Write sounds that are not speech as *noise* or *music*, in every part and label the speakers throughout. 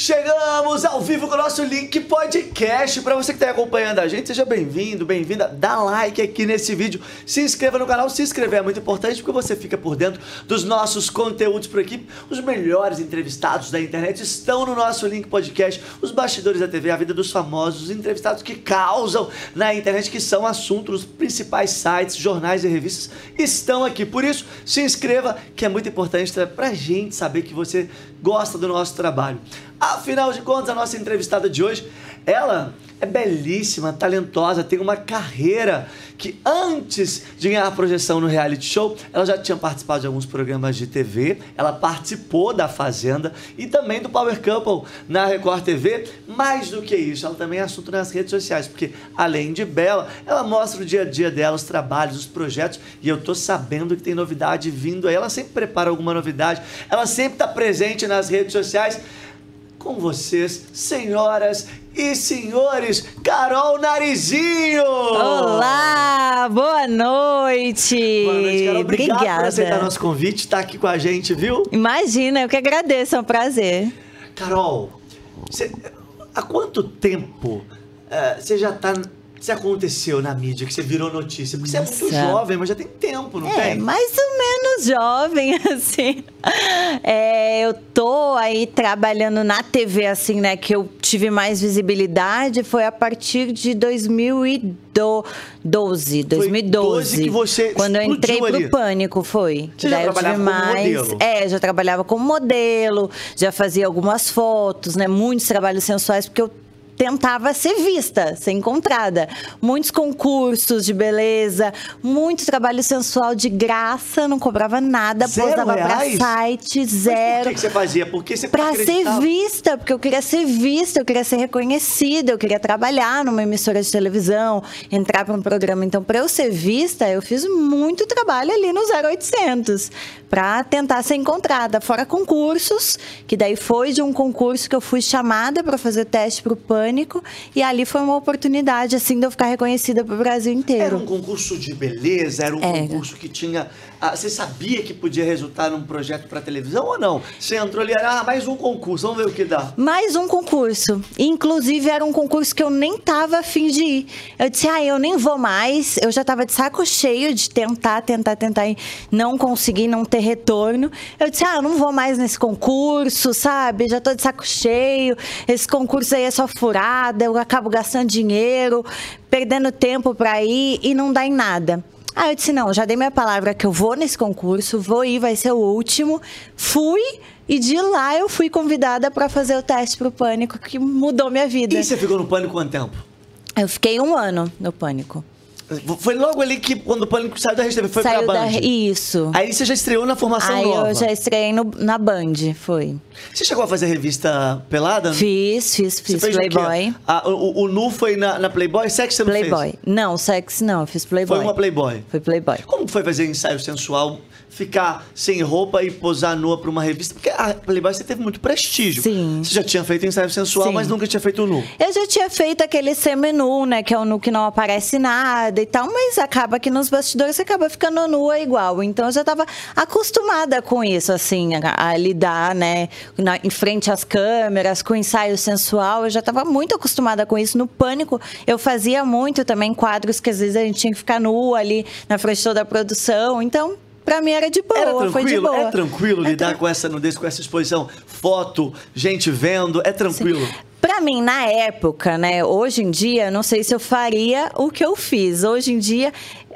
Speaker 1: Chegamos ao vivo com o nosso link podcast. Para você que está acompanhando a gente, seja bem-vindo, bem-vinda. Dá like aqui nesse vídeo, se inscreva no canal. Se inscrever é muito importante porque você fica por dentro dos nossos conteúdos por aqui. Os melhores entrevistados da internet estão no nosso link podcast. Os bastidores da TV, a vida dos famosos, os entrevistados que causam na internet, que são assuntos nos principais sites, jornais e revistas, estão aqui. Por isso, se inscreva, que é muito importante para a gente saber que você gosta do nosso trabalho. Afinal de contas, a nossa entrevistada de hoje, ela é belíssima, talentosa, tem uma carreira que antes de ganhar projeção no reality show, ela já tinha participado de alguns programas de TV, ela participou da Fazenda e também do Power Couple na Record TV. Mais do que isso, ela também é assunto nas redes sociais, porque além de bela, ela mostra o dia a dia dela, os trabalhos, os projetos, e eu tô sabendo que tem novidade vindo aí. Ela sempre prepara alguma novidade, ela sempre está presente nas redes sociais com vocês, senhoras e senhores, Carol Narizinho!
Speaker 2: Olá, boa noite!
Speaker 1: Boa noite, Carol. Obrigado
Speaker 2: Obrigada.
Speaker 1: por aceitar nosso convite, estar aqui com a gente, viu?
Speaker 2: Imagina, eu que agradeço, é um prazer.
Speaker 1: Carol, há quanto tempo eh, você já tá. Você aconteceu na mídia, que você virou notícia? Porque você é muito jovem, mas já tem tempo, não
Speaker 2: É,
Speaker 1: tem?
Speaker 2: mais ou menos jovem, *laughs* assim. É, eu tô aí trabalhando na TV, assim, né? Que eu tive mais visibilidade foi a partir de 2012. 2012.
Speaker 1: que você
Speaker 2: Quando eu entrei
Speaker 1: explodiu
Speaker 2: pro
Speaker 1: ali.
Speaker 2: Pânico, foi.
Speaker 1: Você já
Speaker 2: Daí eu tive
Speaker 1: trabalhava como
Speaker 2: mais.
Speaker 1: modelo?
Speaker 2: É, já trabalhava como modelo, já fazia algumas fotos, né? Muitos trabalhos sensuais, porque eu tentava ser vista, ser encontrada. Muitos concursos de beleza, muito trabalho sensual de graça, não cobrava nada,
Speaker 1: Zero
Speaker 2: posava pra site,
Speaker 1: Mas
Speaker 2: zero.
Speaker 1: por que, que você fazia? Porque você
Speaker 2: Pra ser vista, porque eu queria ser vista, eu queria ser reconhecida, eu queria trabalhar numa emissora de televisão, entrar para um programa. Então, para eu ser vista, eu fiz muito trabalho ali no 0800 para tentar ser encontrada. Fora concursos, que daí foi de um concurso que eu fui chamada para fazer teste para o Pânico e ali foi uma oportunidade assim de eu ficar reconhecida para o Brasil
Speaker 1: Era
Speaker 2: inteiro.
Speaker 1: um concurso de beleza, era um
Speaker 2: Era.
Speaker 1: concurso que tinha. Ah, você sabia que podia resultar num projeto para televisão ou não? Você entrou ali, ah, mais um concurso, vamos ver o que dá.
Speaker 2: Mais um concurso. Inclusive, era um concurso que eu nem tava afim de ir. Eu disse, ah, eu nem vou mais. Eu já tava de saco cheio de tentar, tentar, tentar e não conseguir, não ter retorno. Eu disse, ah, eu não vou mais nesse concurso, sabe? Já tô de saco cheio. Esse concurso aí é só furada, eu acabo gastando dinheiro, perdendo tempo pra ir e não dá em nada. Aí eu disse, não, já dei minha palavra que eu vou nesse concurso, vou ir, vai ser o último. Fui e de lá eu fui convidada para fazer o teste pro Pânico, que mudou minha vida.
Speaker 1: E você ficou no pânico quanto tempo?
Speaker 2: Eu fiquei um ano no Pânico.
Speaker 1: Foi logo ali que, quando o pânico saiu da Rede TV, foi
Speaker 2: Saiu
Speaker 1: pra
Speaker 2: da...
Speaker 1: Band.
Speaker 2: Isso.
Speaker 1: Aí você já estreou na formação
Speaker 2: Aí
Speaker 1: nova.
Speaker 2: eu já estreiei no- na Band, foi.
Speaker 1: Você chegou a fazer revista pelada?
Speaker 2: Fiz, fiz,
Speaker 1: Você
Speaker 2: fiz
Speaker 1: quê?
Speaker 2: Playboy.
Speaker 1: Ah, o, o- Nu foi na, na Playboy? Sexy você não
Speaker 2: Playboy.
Speaker 1: fez?
Speaker 2: Não, sexy não, eu fiz Playboy.
Speaker 1: Foi uma Playboy.
Speaker 2: Foi Playboy.
Speaker 1: Como foi fazer ensaio sensual, ficar sem roupa e posar nua pra uma revista? Porque a Playboy você teve muito prestígio.
Speaker 2: Sim.
Speaker 1: Você já tinha feito ensaio sensual,
Speaker 2: Sim.
Speaker 1: mas nunca tinha feito nu.
Speaker 2: Eu já tinha feito aquele seminu, né? Que é o nu que não aparece nada e tal, mas acaba que nos bastidores você acaba ficando nua igual. Então eu já estava acostumada com isso, assim, a, a lidar, né? na- em frente às câmeras, com ensaio sensual. Eu já estava muito acostumada com isso. No pânico, eu fazia muito também quadros que às vezes a gente tinha que ficar nua ali na frente toda a produção. Então. Pra mim era de boa,
Speaker 1: Era
Speaker 2: foi de
Speaker 1: tranquilo?
Speaker 2: boa.
Speaker 1: É tranquilo
Speaker 2: É
Speaker 1: lidar com essa nudez, com essa exposição? Foto, gente vendo, é tranquilo?
Speaker 2: Pra mim, na época, né? Hoje em dia, não sei se eu faria o que eu fiz. Hoje em dia,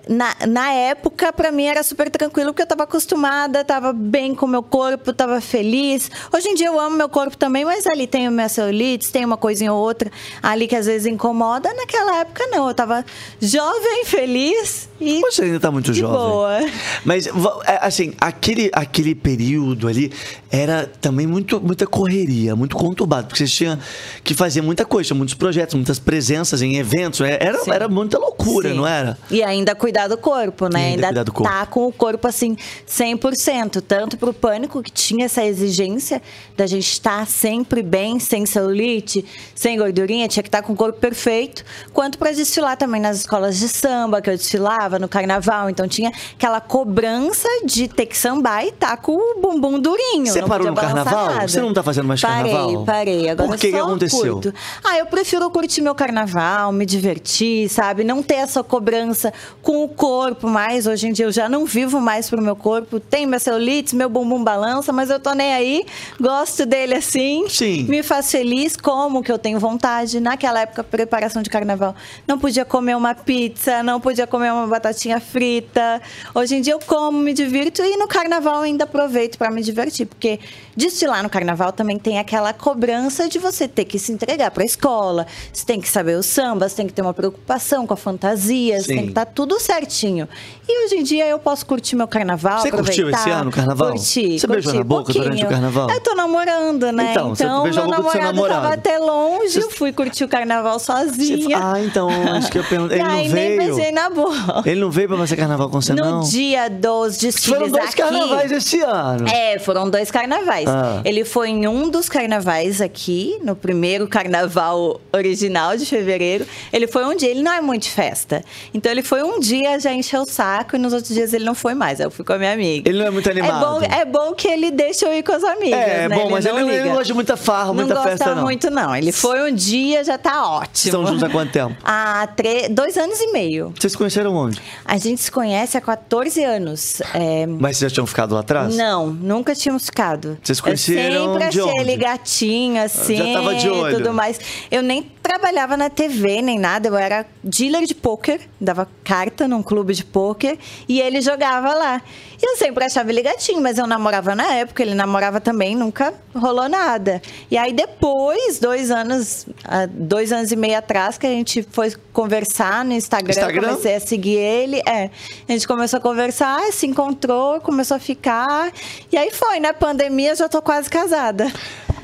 Speaker 2: na, na época, pra mim era super tranquilo, porque eu tava acostumada, tava bem com meu corpo, tava feliz. Hoje em dia eu amo meu corpo também, mas ali tem o minha celulite, tem uma coisinha ou outra ali que às vezes incomoda. Naquela época, não. Eu tava jovem, feliz e.
Speaker 1: Você ainda tá muito jovem.
Speaker 2: boa.
Speaker 1: Mas, é, assim, aquele, aquele período ali era também muito, muita correria, muito conturbado, porque vocês tinham que fazer muita coisa, muitos projetos, muitas presenças em eventos, é- era,
Speaker 2: Sim.
Speaker 1: era muita loucura,
Speaker 2: Sim.
Speaker 1: não era?
Speaker 2: E ainda cuidar do corpo, né?
Speaker 1: E ainda do corpo.
Speaker 2: tá com o corpo assim 100%, tanto pro pânico que tinha essa exigência da gente estar sempre bem, sem celulite, sem gordurinha, tinha que estar com o corpo perfeito, quanto para desfilar também nas escolas de samba que eu desfilava no carnaval, então tinha aquela cobrança de ter que sambar e estar com o bumbum durinho.
Speaker 1: Você
Speaker 2: não
Speaker 1: parou no carnaval?
Speaker 2: nada.
Speaker 1: Você não tá fazendo mais
Speaker 2: parei,
Speaker 1: carnaval?
Speaker 2: Parei, Agora
Speaker 1: Por que que aconteceu?
Speaker 2: curto. Ah, eu prefiro curtir meu carnaval, me divertir, sabe? Não ter essa cobrança com o corpo mais. Hoje em dia eu já não vivo mais pro meu corpo. Tenho minha celulite, meu bumbum balança, mas eu tô nem aí. Gosto dele assim.
Speaker 1: Sim.
Speaker 2: Me faz feliz, como que eu tenho vontade. Naquela época, preparação de carnaval, não podia comer uma pizza, não podia comer uma batatinha frita. Hoje em dia eu como, me divirto e no carnaval ainda aproveito para me divertir, porque desfilar no carnaval também tem aquela cobrança de você ter que se entregar para a escola, você tem que saber o samba, você tem que ter uma preocupação com a fantasia, você
Speaker 1: Sim.
Speaker 2: tem que estar tudo certinho. E hoje em dia eu posso curtir meu carnaval,
Speaker 1: Você curtiu esse ano o carnaval?
Speaker 2: Curti,
Speaker 1: Você beijou
Speaker 2: curti
Speaker 1: na boca durante
Speaker 2: pouquinho.
Speaker 1: o carnaval?
Speaker 2: Eu tô namorando, né?
Speaker 1: Então, você
Speaker 2: Então,
Speaker 1: beijou
Speaker 2: meu
Speaker 1: boca do seu
Speaker 2: namorado tava
Speaker 1: namorado.
Speaker 2: até longe,
Speaker 1: Você-
Speaker 2: eu fui curtir o carnaval
Speaker 1: Você-
Speaker 2: sozinha.
Speaker 1: Ah, então, acho que eu perguntei. *laughs* Ele não
Speaker 2: nem
Speaker 1: veio.
Speaker 2: beijei na boca.
Speaker 1: Ele não veio pra fazer carnaval com você,
Speaker 2: No
Speaker 1: não?
Speaker 2: dia dos desfiles
Speaker 1: Foram dois
Speaker 2: aqui.
Speaker 1: carnavais esse ano.
Speaker 2: É, foram dois carnavais.
Speaker 1: Ah.
Speaker 2: Ele foi em um dos carnavais aqui, no primeiro carnaval original de fevereiro. Ele foi um dia, ele não é muito de festa. Então ele foi um dia, já encheu o saco, e nos outros dias ele não foi mais. Aí eu fui com a minha amiga.
Speaker 1: Ele não é muito animado.
Speaker 2: É bom, é bom que ele deixa eu ir com as amigas.
Speaker 1: É,
Speaker 2: né?
Speaker 1: bom, mas ele, não- ele
Speaker 2: liga.
Speaker 1: não gosta de muita farra, muita
Speaker 2: não
Speaker 1: festa,
Speaker 2: gosta
Speaker 1: não.
Speaker 2: muito, não. Ele foi um dia, já tá ótimo.
Speaker 1: Estão juntos há quanto tempo? *laughs*
Speaker 2: Há tre- dois anos e meio.
Speaker 1: Vocês se conheceram onde?
Speaker 2: A gente se conhece há 14 anos. É,
Speaker 1: Mas vocês já tinham ficado lá atrás?
Speaker 2: não, nunca tínhamos ficado.
Speaker 1: Vocês se conheceram
Speaker 2: Eu sempre
Speaker 1: de
Speaker 2: achei ele gatinho, assim,
Speaker 1: tava de olho.
Speaker 2: tudo mais. Eu nem trabalhava na TV, nem nada. Eu era dealer de pôquer, dava carta num clube de pôquer e ele jogava lá. E eu sempre achava ele gatinho, mas eu namorava na época, ele namorava também, nunca rolou nada. E aí depois, dois anos, há dois anos e meio atrás, que a gente foi conversar no Instagram,
Speaker 1: Instagram?
Speaker 2: comecei a seguir ele, é. A gente começou a conversar, se encontrou, começou a ficar. E aí foi, né? Pandemia, já tô quase casada.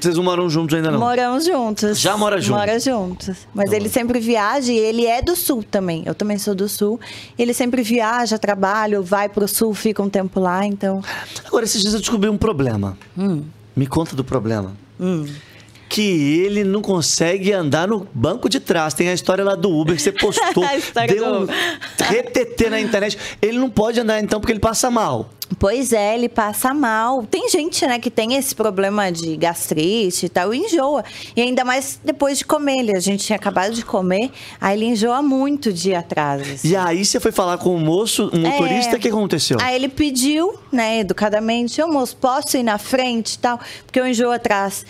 Speaker 1: Vocês não moram juntos ainda, não?
Speaker 2: Moramos juntos.
Speaker 1: Já mora junto?
Speaker 2: Mora juntos. Mas ele sempre viaja e ele é do sul também. Eu também sou do sul. Ele sempre viaja, trabalha, vai pro sul, fica um tempo lá, então.
Speaker 1: Agora, esses dias eu descobri um problema.
Speaker 2: Hum.
Speaker 1: Me conta do problema. Que ele não consegue andar no banco de trás. Tem a história lá do Uber que você postou. *laughs* Deu
Speaker 2: do
Speaker 1: um retetê na internet. Ele não pode andar então porque ele passa mal.
Speaker 2: Pois é, ele passa mal. Tem gente, né, que tem esse problema de gastrite e tal, e enjoa. E ainda mais depois de comer. Ele, a gente tinha acabado de comer, aí ele enjoa muito de atrás. assim.
Speaker 1: E aí você foi falar com o moço, o motorista, o
Speaker 2: É.
Speaker 1: que aconteceu?
Speaker 2: Aí ele pediu, né, educadamente, ô moço, posso ir na frente e tal? Porque eu enjoo atrás.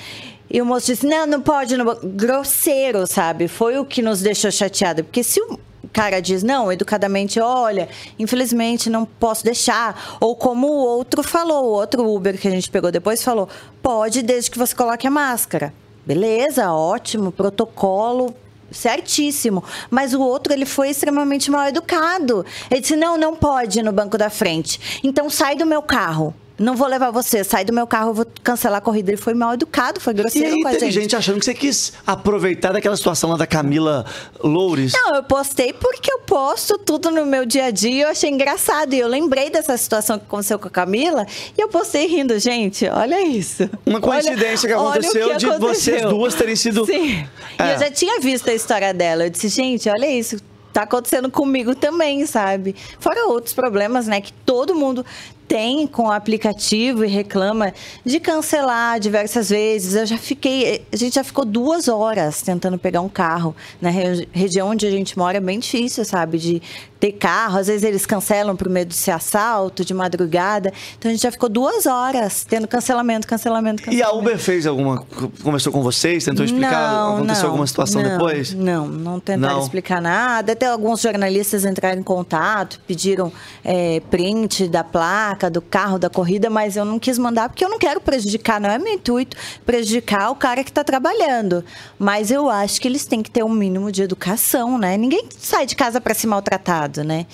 Speaker 2: E o moço disse, não, não pode. Não... pode." Grosseiro, sabe? Foi o que nos deixou chateado. Porque se o cara diz, não, educadamente, olha, infelizmente não posso deixar. Ou como o outro falou, o outro Uber que a gente pegou depois falou, pode desde que você coloque a máscara. Beleza, ótimo, protocolo, certíssimo. Mas o outro, ele foi extremamente mal educado. Ele disse: não, não pode no banco da frente. Então sai do meu carro. Não vou levar você, sai do meu carro, eu vou cancelar a corrida. Ele foi mal educado, foi
Speaker 1: E
Speaker 2: grosseiro
Speaker 1: aí
Speaker 2: com a gente.
Speaker 1: gente achando que você quis aproveitar daquela situação lá da Camila Loures.
Speaker 2: Não, eu postei porque eu posto tudo no meu dia a dia e eu achei engraçado. E eu lembrei dessa situação que aconteceu com a Camila e eu postei rindo, gente. Olha isso.
Speaker 1: Uma coincidência que
Speaker 2: Olha- o
Speaker 1: aconteceu
Speaker 2: que
Speaker 1: de
Speaker 2: aconteceu.
Speaker 1: vocês duas terem sido-
Speaker 2: Sim.
Speaker 1: É.
Speaker 2: E eu já tinha visto a história dela. Eu disse, gente, olha isso. Tá acontecendo comigo também, sabe? Fora outros problemas, né? Que todo mundo tem com o aplicativo e reclama de cancelar diversas vezes. Eu já fiquei. A gente já ficou duas horas tentando pegar um carro. Na re- região onde a gente mora é bem difícil, sabe? De ter carro. Às vezes eles cancelam por medo de ser assalto, de madrugada. Então a gente já ficou duas horas tendo cancelamento, cancelamento,
Speaker 1: E
Speaker 2: cancelamento.
Speaker 1: a Uber fez alguma. Conversou com vocês? Tentou explicar?
Speaker 2: Não,
Speaker 1: aconteceu
Speaker 2: não,
Speaker 1: alguma situação
Speaker 2: não,
Speaker 1: depois?
Speaker 2: Não, não tentaram
Speaker 1: Não.
Speaker 2: explicar nada. Até alguns jornalistas entraram em contato, pediram é, print da placa, do carro, da corrida, mas eu não quis mandar porque eu não quero prejudicar, não é meu intuito prejudicar o cara que está trabalhando. Mas eu acho que eles têm que ter um mínimo de educação, né? Ninguém sai de casa para ser maltratado, né?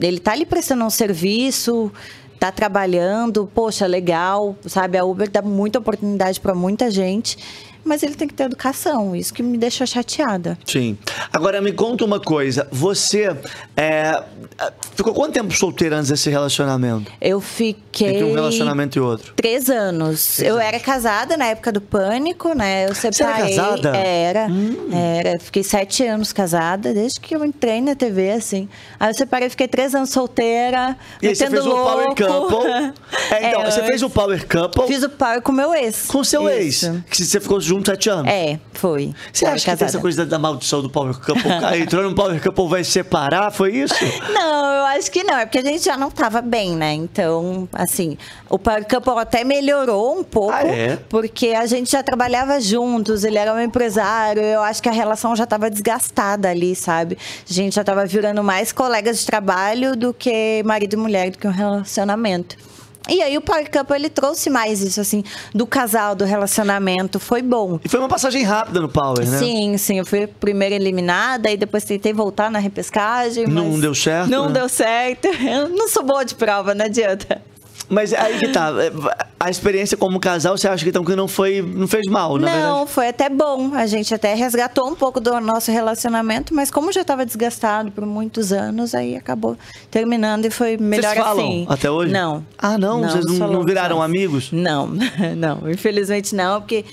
Speaker 2: Ele tá ali prestando um serviço, tá trabalhando, poxa, legal, sabe? A Uber dá muita oportunidade para muita gente. Mas ele tem que ter educação. Isso que me deixa chateada.
Speaker 1: Sim. Agora me conta uma coisa. Você é, ficou quanto tempo solteira antes desse relacionamento?
Speaker 2: Eu fiquei.
Speaker 1: Entre um relacionamento e outro.
Speaker 2: Três anos. eu era casada na época do pânico, né? Eu separei.
Speaker 1: Você era casada?
Speaker 2: Era. Era. Fiquei sete anos casada, desde que eu entrei na TV, assim. Aí eu separei, fiquei três anos solteira.
Speaker 1: E aí você fez o Power
Speaker 2: louco.
Speaker 1: Couple. *laughs* É, então,
Speaker 2: É,
Speaker 1: você fez o Power Couple
Speaker 2: Fiz o Power com meu ex.
Speaker 1: com seu
Speaker 2: Isso.
Speaker 1: ex. Que você ficou junto sete anos.
Speaker 2: É, foi.
Speaker 1: Você
Speaker 2: Era
Speaker 1: acha que tem
Speaker 2: casada.
Speaker 1: essa coisa da, maldição do Power Couple? Entrou no Power Couple vai separar? Foi isso? *laughs*
Speaker 2: Não, eu acho que não. É porque a gente já não tava bem, né? Então, assim, o Power Couple até melhorou um pouco.
Speaker 1: Ah, é?
Speaker 2: Porque a gente já trabalhava juntos, ele era um empresário. Eu acho que a relação já tava desgastada ali, sabe? A gente já tava virando mais colegas de trabalho do que marido e mulher, do que um relacionamento. E aí o Power Couple, ele trouxe mais isso, assim, do casal, do relacionamento. Foi bom.
Speaker 1: E foi uma passagem rápida no Power, né?
Speaker 2: Sim, sim. Eu fui primeiro eliminada e depois tentei voltar na repescagem.
Speaker 1: Não deu certo,
Speaker 2: Não
Speaker 1: né?
Speaker 2: deu certo. *laughs* Eu não sou boa de prova, não adianta.
Speaker 1: Mas aí que tá. é, A experiência como casal, você acha que então que não foi. não fez mal, na
Speaker 2: não,
Speaker 1: verdade?
Speaker 2: foi até bom. A gente até resgatou um pouco do nosso relacionamento, mas como já estava desgastado por muitos anos, aí acabou terminando e foi melhor
Speaker 1: Vocês falam
Speaker 2: assim.
Speaker 1: até hoje?
Speaker 2: Não.
Speaker 1: Ah, não? Vocês não- não viraram amigos?
Speaker 2: Não, *laughs* não. Infelizmente não, porque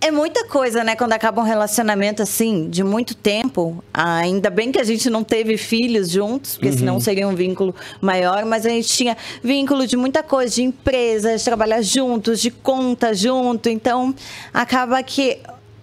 Speaker 2: é muita coisa, né? Quando acaba um relacionamento assim, de muito tempo. Ainda bem que a gente não teve filhos juntos, porque
Speaker 1: Uhum.
Speaker 2: senão seria um vínculo maior. Mas a gente tinha vínculo de muita coisa, de empresas, de trabalhar juntos, de conta junto. Então, acaba que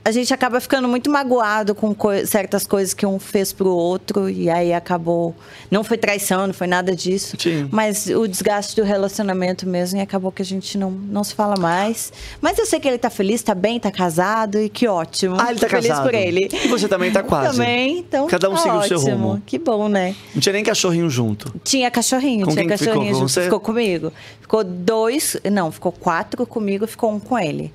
Speaker 2: a gente acaba ficando muito magoado com coi- certas coisas que um fez pro outro. E aí acabou. Não foi traição, não foi nada disso.
Speaker 1: Sim.
Speaker 2: Mas o desgaste do relacionamento mesmo, e acabou que a gente não, não se fala mais. Mas eu sei que ele tá feliz, tá bem, tá casado, e que ótimo.
Speaker 1: Ah, ele tá
Speaker 2: feliz
Speaker 1: casado.
Speaker 2: por ele.
Speaker 1: E você também tá quase.
Speaker 2: Também, então.
Speaker 1: Cada um
Speaker 2: tá
Speaker 1: seguiu o seu rumo.
Speaker 2: Que bom, né?
Speaker 1: Não tinha nem cachorrinho junto.
Speaker 2: Tinha cachorrinho,
Speaker 1: Com
Speaker 2: tinha
Speaker 1: ficou?
Speaker 2: cachorrinho
Speaker 1: Com
Speaker 2: junto.
Speaker 1: você?
Speaker 2: Ficou comigo. Ficou dois, não, ficou quatro comigo, ficou um com ele.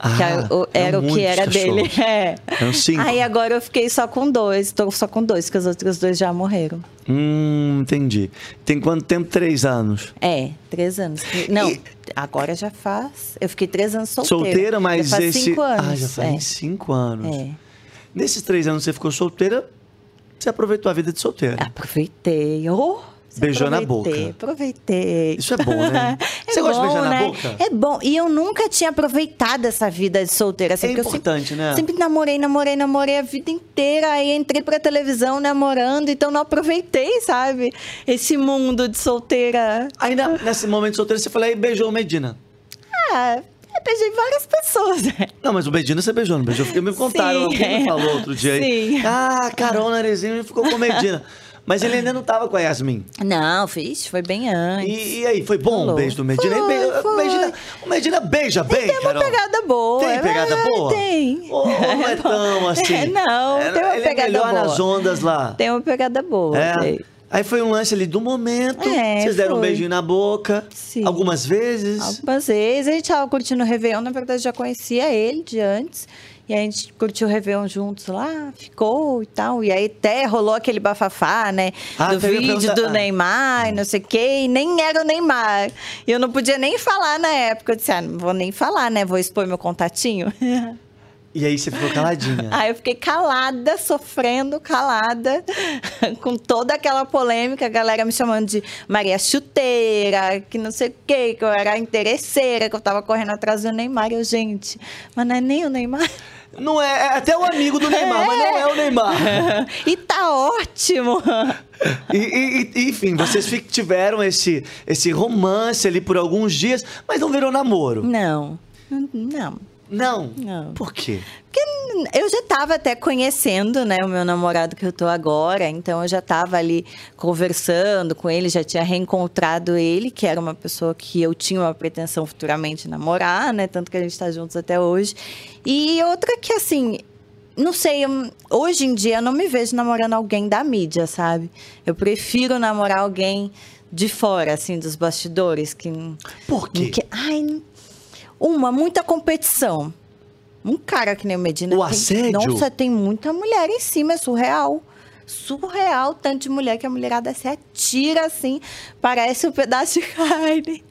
Speaker 2: Que
Speaker 1: Ah,
Speaker 2: era o- era o que era dele.
Speaker 1: cachorros.
Speaker 2: É.
Speaker 1: Eram cinco.
Speaker 2: Aí agora eu fiquei só com dois. Tô só com dois, porque os outros dois já morreram.
Speaker 1: Hum, entendi. Tem quanto tempo? Três anos.
Speaker 2: É, três anos. Não,
Speaker 1: E-
Speaker 2: agora já faz. Eu fiquei três anos solteira.
Speaker 1: Solteira, mas
Speaker 2: já faz
Speaker 1: esse.
Speaker 2: cinco anos.
Speaker 1: Ah, já faz
Speaker 2: é.
Speaker 1: cinco anos.
Speaker 2: É.
Speaker 1: Nesses três anos que você ficou solteira, você aproveitou a vida de solteira.
Speaker 2: Aproveitei. Oh,
Speaker 1: Beijou na boca.
Speaker 2: Aproveitei.
Speaker 1: Isso é bom, né? *laughs*
Speaker 2: É
Speaker 1: Você gosta de
Speaker 2: bom,
Speaker 1: beijar na
Speaker 2: né?
Speaker 1: boca?
Speaker 2: É bom. E eu nunca tinha aproveitado essa vida de solteira. Assim,
Speaker 1: É
Speaker 2: porque eu
Speaker 1: importante,
Speaker 2: sempre,
Speaker 1: né?
Speaker 2: Sempre namorei, namorei, namorei a vida inteira. Aí entrei pra televisão namorando, então não aproveitei, sabe? Esse mundo de solteira.
Speaker 1: Aí na- nesse momento de solteira, você falou aí beijou o Medina.
Speaker 2: Ah, eu beijei várias pessoas, né?
Speaker 1: Não, mas o Medina você beijou, não beijou? Porque me contaram,
Speaker 2: Sim,
Speaker 1: alguém me
Speaker 2: é.
Speaker 1: falou outro dia aí. *laughs*
Speaker 2: Sim.
Speaker 1: Ah, Carol Narizinho ficou com o Medina. *laughs* Mas ele ainda não tava com a Yasmin.
Speaker 2: Não, fiz, foi bem antes.
Speaker 1: E, e aí, foi bom o
Speaker 2: Falou.
Speaker 1: beijo do Medina?
Speaker 2: Foi,
Speaker 1: Ele be-
Speaker 2: foi.
Speaker 1: O, Medina o Medina beija bem,
Speaker 2: Tem uma
Speaker 1: Carol?
Speaker 2: pegada boa.
Speaker 1: Tem pegada
Speaker 2: é,
Speaker 1: boa?
Speaker 2: Tem.
Speaker 1: Ou, não é *laughs* tão assim?
Speaker 2: É, não,
Speaker 1: É,
Speaker 2: tem uma
Speaker 1: ele
Speaker 2: pegada
Speaker 1: é melhor
Speaker 2: boa.
Speaker 1: nas ondas lá.
Speaker 2: Tem uma pegada boa.
Speaker 1: É.
Speaker 2: tem.
Speaker 1: Aí foi um lance ali do momento.
Speaker 2: É,
Speaker 1: vocês deram um
Speaker 2: foi.
Speaker 1: beijinho na boca.
Speaker 2: Sim.
Speaker 1: Algumas vezes.
Speaker 2: Algumas vezes. A gente tava curtindo o Réveillon, na verdade já conhecia ele de antes. E a gente curtiu o Réveillon juntos lá, ficou e tal. E aí até rolou aquele bafafá, né?
Speaker 1: Ah,
Speaker 2: do vídeo do
Speaker 1: ah.
Speaker 2: Neymar, e não sei o quê. E nem era o Neymar. E eu não podia nem falar na época. Eu disse, ah, não vou nem falar, né? Vou expor meu contatinho. *laughs*
Speaker 1: E aí você ficou caladinha.
Speaker 2: Aí eu fiquei calada, sofrendo, calada, *laughs* com toda aquela polêmica, a galera me chamando de Maria Chuteira, que não sei o quê, que eu era interesseira, que eu tava correndo atrás do Neymar. Eu, gente, mas não é nem o Neymar. *laughs*
Speaker 1: Não é, é até o amigo do Neymar, mas não é o Neymar. *laughs*
Speaker 2: e tá ótimo.
Speaker 1: E, e- e, enfim, vocês tiveram esse, esse romance ali por alguns dias, mas não virou namoro.
Speaker 2: Não, não.
Speaker 1: Não.
Speaker 2: Não.
Speaker 1: Por quê?
Speaker 2: Porque eu já estava até conhecendo, né, o meu namorado que eu tô agora, então eu já estava ali conversando com ele, já tinha reencontrado ele, que era uma pessoa que eu tinha uma pretensão futuramente namorar, né, tanto que a gente está juntos até hoje. E outra que assim, não sei, hoje em dia eu não me vejo namorando alguém da mídia, sabe? Eu prefiro namorar alguém de fora, assim, dos bastidores, que
Speaker 1: Por quê?
Speaker 2: que- ai, uma, muita competição. Um cara que nem o Medina.
Speaker 1: O
Speaker 2: tem-
Speaker 1: assédio?
Speaker 2: Nossa, tem muita mulher em cima, é surreal. Surreal, tanto de mulher que a mulherada se atira assim, parece um pedaço de *laughs* carne.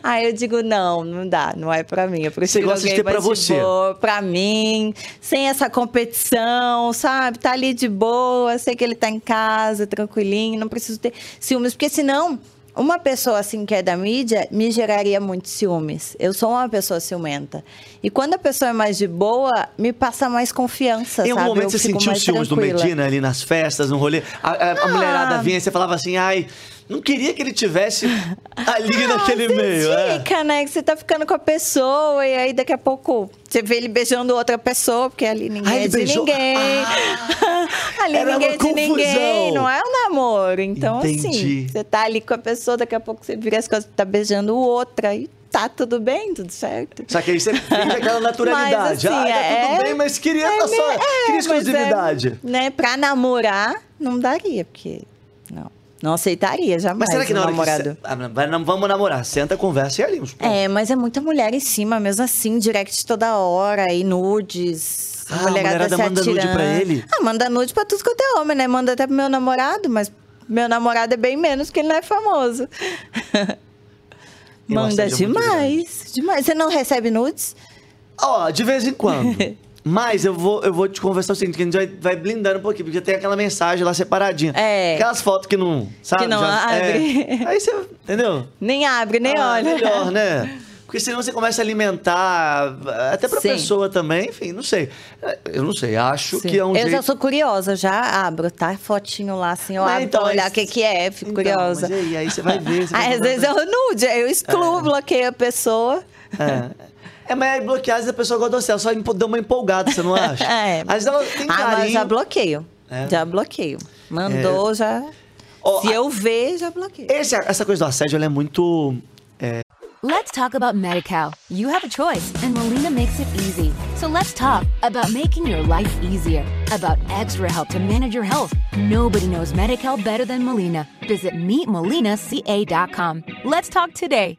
Speaker 2: Aí eu digo, não, não dá, não é pra mim. Eu prefiro
Speaker 1: gosta de ter pra você.
Speaker 2: boa, pra mim, sem essa competição, sabe? Tá ali de boa, sei que ele tá em casa, tranquilinho, não preciso ter ciúmes, porque senão. Uma pessoa assim que é da mídia me geraria muitos ciúmes. Eu sou uma pessoa ciumenta. E quando a pessoa é mais de boa, me passa mais confiança,
Speaker 1: Em algum
Speaker 2: sabe?
Speaker 1: momento
Speaker 2: Eu
Speaker 1: você sentiu ciúmes do
Speaker 2: tranquila.
Speaker 1: Medina ali nas festas, no rolê? A, a- a
Speaker 2: Ah.
Speaker 1: mulherada vinha e você falava assim, ai, não queria que ele tivesse *laughs* ali naquele
Speaker 2: Ah, você
Speaker 1: meio. é.
Speaker 2: Fica, né? Que você tá ficando com a pessoa e aí daqui a pouco você vê ele beijando outra pessoa, porque ali ninguém
Speaker 1: Ah,
Speaker 2: é de
Speaker 1: beijou-
Speaker 2: ninguém. *laughs* ali
Speaker 1: Era
Speaker 2: ninguém
Speaker 1: uma
Speaker 2: é de ninguém, não é um namoro. Então,
Speaker 1: Entendi.
Speaker 2: assim, você tá ali com a pessoa, daqui a pouco você vira as coisas, tá beijando outra e tá tudo bem, tudo certo.
Speaker 1: Só que aí você finge aquela *laughs* naturalidade.
Speaker 2: Mas, assim,
Speaker 1: ah, tá
Speaker 2: é-
Speaker 1: tudo bem, mas queria,
Speaker 2: é
Speaker 1: só,
Speaker 2: é,
Speaker 1: queria
Speaker 2: mas
Speaker 1: exclusividade.
Speaker 2: É, né, pra namorar, não daria, porque. Não. Não aceitaria jamais.
Speaker 1: Mas será que
Speaker 2: um
Speaker 1: na hora
Speaker 2: namorado.
Speaker 1: que ah, vamos namorar, senta, conversa e ali. uns pontos.
Speaker 2: É, mas é muita mulher em cima, mesmo assim, direct toda hora, e nudes.
Speaker 1: Ah, a mulherada
Speaker 2: se
Speaker 1: manda nude
Speaker 2: atirando.
Speaker 1: pra ele?
Speaker 2: Ah, manda nude pra tudo quanto é homem, né? Manda até pro meu namorado, mas meu namorado é bem menos, porque ele não é famoso. Manda
Speaker 1: é
Speaker 2: demais, demais. Você não recebe nudes?
Speaker 1: Ó, de vez em quando. *laughs* Mas eu vou, eu vou te conversar o seguinte, que a gente vai, vai blindando um pouquinho, porque tem aquela mensagem lá separadinha.
Speaker 2: É.
Speaker 1: Aquelas fotos que não, sabe?
Speaker 2: Que não abre.
Speaker 1: é. *laughs* Aí você, entendeu?
Speaker 2: Nem abre, nem
Speaker 1: Ah,
Speaker 2: olha.
Speaker 1: Melhor, né? *laughs* Porque senão você começa a alimentar, até pra
Speaker 2: Sim.
Speaker 1: pessoa também, enfim, não sei. Eu não sei, acho
Speaker 2: Sim.
Speaker 1: que é um
Speaker 2: eu
Speaker 1: jeito...
Speaker 2: já sou curiosa, já abro, tá? Fotinho lá, assim, eu
Speaker 1: Mas
Speaker 2: abro
Speaker 1: então,
Speaker 2: pra olhar o que, que é, fico
Speaker 1: Então,
Speaker 2: curiosa.
Speaker 1: mas e aí? Aí você vai ver, você *laughs* vai
Speaker 2: Aí, às vezes eu nude, eu excluo, bloqueio a pessoa.
Speaker 1: É. É, mas aí bloquear, às vezes a pessoa gosta do céu, só dá uma empolgada, você não *laughs* acha?
Speaker 2: É.
Speaker 1: Às vezes ela tem
Speaker 2: Ah, mas
Speaker 1: carinho.
Speaker 2: já bloqueio.
Speaker 1: É?
Speaker 2: Já bloqueio. Mandou, já.
Speaker 1: Ó,
Speaker 2: Se
Speaker 1: a-
Speaker 2: eu ver, já bloqueio.
Speaker 1: Esse- essa coisa do assédio, ela é muito...
Speaker 3: Let's talk about MediCal. You have a choice, and Molina makes it easy. So let's talk about making your life easier, about extra help to manage your health. Nobody knows MediCal better than Molina. Visit meetmolinaca.com. Let's talk today.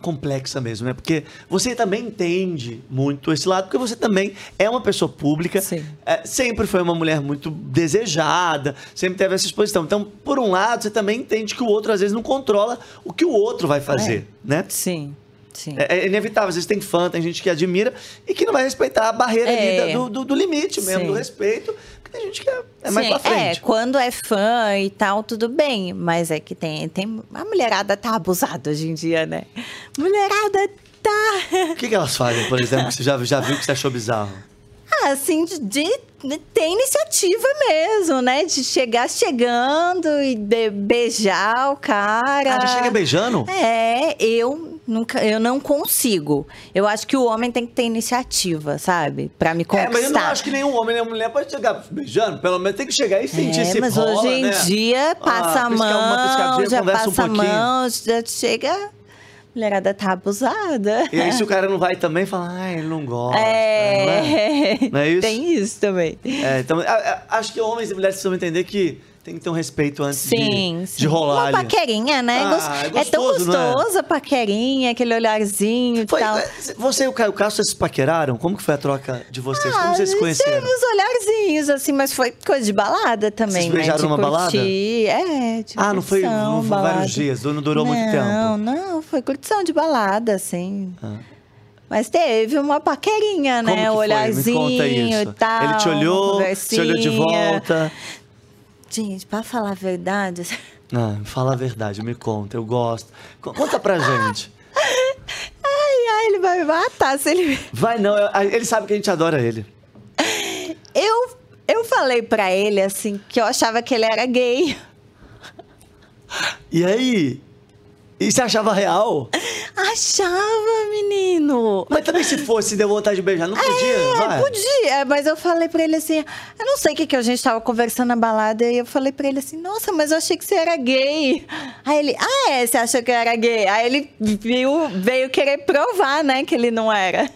Speaker 1: complexa mesmo, né? Porque você também entende muito esse lado, porque você também é uma pessoa pública,
Speaker 2: Sim.
Speaker 1: é, sempre foi uma mulher muito desejada, sempre teve essa exposição. Então, por um lado, você também entende que o outro às vezes não controla o que o outro vai fazer, né?
Speaker 2: Sim, sim.
Speaker 1: É, é inevitável, às vezes tem fã, tem gente que admira e que não vai respeitar a barreira ali
Speaker 2: É.
Speaker 1: da- do, do- do limite mesmo,
Speaker 2: Sim.
Speaker 1: do respeito, tem gente que é, é mais
Speaker 2: Sim,
Speaker 1: pra frente.
Speaker 2: É, quando é fã e tal, tudo bem. Mas é que tem, tem. A mulherada tá abusada hoje em dia, né? Mulherada tá.
Speaker 1: O que, que elas fazem, por exemplo, que você já, já viu que você achou bizarro?
Speaker 2: Ah, assim, de, de- de ter iniciativa mesmo, né? De chegar chegando e beijar o cara.
Speaker 1: Ah, já chega beijando?
Speaker 2: É, eu nunca, eu não consigo. Eu acho que o homem tem que ter iniciativa, sabe? Pra me
Speaker 1: É,
Speaker 2: conquistar.
Speaker 1: mas eu não acho que nenhum homem nem mulher pode chegar beijando. Pelo menos tem que chegar e sentir
Speaker 2: É,
Speaker 1: se
Speaker 2: mas
Speaker 1: rola,
Speaker 2: hoje em
Speaker 1: né?
Speaker 2: dia passa
Speaker 1: Ah,
Speaker 2: a
Speaker 1: uma
Speaker 2: mão,
Speaker 1: piscadinha,
Speaker 2: já
Speaker 1: conversa um
Speaker 2: passa a mão, já chega. A mulherada tá abusada.
Speaker 1: E aí, se o cara não vai também, fala, ah, ele não gosta. né?
Speaker 2: É,
Speaker 1: Não é isso? *laughs*
Speaker 2: tem isso também.
Speaker 1: É, então, acho que homens e mulheres precisam entender que tem que ter um respeito antes
Speaker 2: Sim,
Speaker 1: de,
Speaker 2: sim.
Speaker 1: de rolar
Speaker 2: Uma
Speaker 1: ali.
Speaker 2: paquerinha, né?
Speaker 1: Ah, é
Speaker 2: é, tão
Speaker 1: gostoso, não é?
Speaker 2: gostoso a paquerinha, aquele olharzinho e
Speaker 1: Foi,
Speaker 2: tal.
Speaker 1: é, você e o Caio Castro, vocês se paqueraram? Como que foi a troca de vocês? Como
Speaker 2: Ah,
Speaker 1: vocês se conheceram?
Speaker 2: Uns olharzinhos, assim, mas foi coisa de balada também,
Speaker 1: Vocês
Speaker 2: né?
Speaker 1: beijaram
Speaker 2: de
Speaker 1: numa balada?
Speaker 2: É, de
Speaker 1: Ah, não foi- não foi vários dias, não durou muito tempo.
Speaker 2: Não, não, foi curtição de balada, assim.
Speaker 1: Ah.
Speaker 2: Mas teve uma paquerinha,
Speaker 1: Como
Speaker 2: né?
Speaker 1: que
Speaker 2: O olharzinho e tal.
Speaker 1: Ele te olhou, você olhou de volta.
Speaker 2: Gente, pra falar a verdade, *laughs*
Speaker 1: Ah, fala a verdade, me conta, eu gosto. Co- Conta pra gente. *laughs*
Speaker 2: ai, ai, ele vai me matar se ele. *laughs*
Speaker 1: Vai não, ele sabe que a gente adora ele.
Speaker 2: Eu, eu falei pra ele, assim, que eu achava que ele era gay.
Speaker 1: E aí? E você achava real? *laughs*
Speaker 2: Achava, menino.
Speaker 1: Mas também se fosse, deu vontade de beijar, não podia?
Speaker 2: É,
Speaker 1: vai.
Speaker 2: podia, mas eu falei pra ele assim, eu não sei o que, que a gente tava conversando na balada, e eu falei pra ele assim, nossa, mas eu achei que você era gay. Aí ele, ah, é, você achou que eu era gay? Aí ele viu, veio querer provar, né, que ele não era.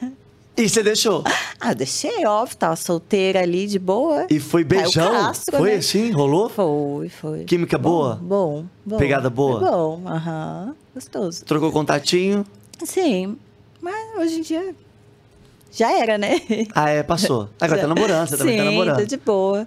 Speaker 1: E você deixou?
Speaker 2: Ah, deixei, óbvio, tava solteira ali, de boa.
Speaker 1: E foi beijão?
Speaker 2: Castro,
Speaker 1: foi
Speaker 2: né?
Speaker 1: assim? Rolou?
Speaker 2: Foi, foi.
Speaker 1: Química boa?
Speaker 2: Bom, bom.
Speaker 1: Pegada boa?
Speaker 2: Foi bom, aham, gostoso.
Speaker 1: Trocou contatinho?
Speaker 2: Sim, mas hoje em dia já era, né?
Speaker 1: Ah, é, passou. Agora tá *laughs* namorando, você também tá
Speaker 2: Sim,
Speaker 1: namorando.
Speaker 2: tô de boa.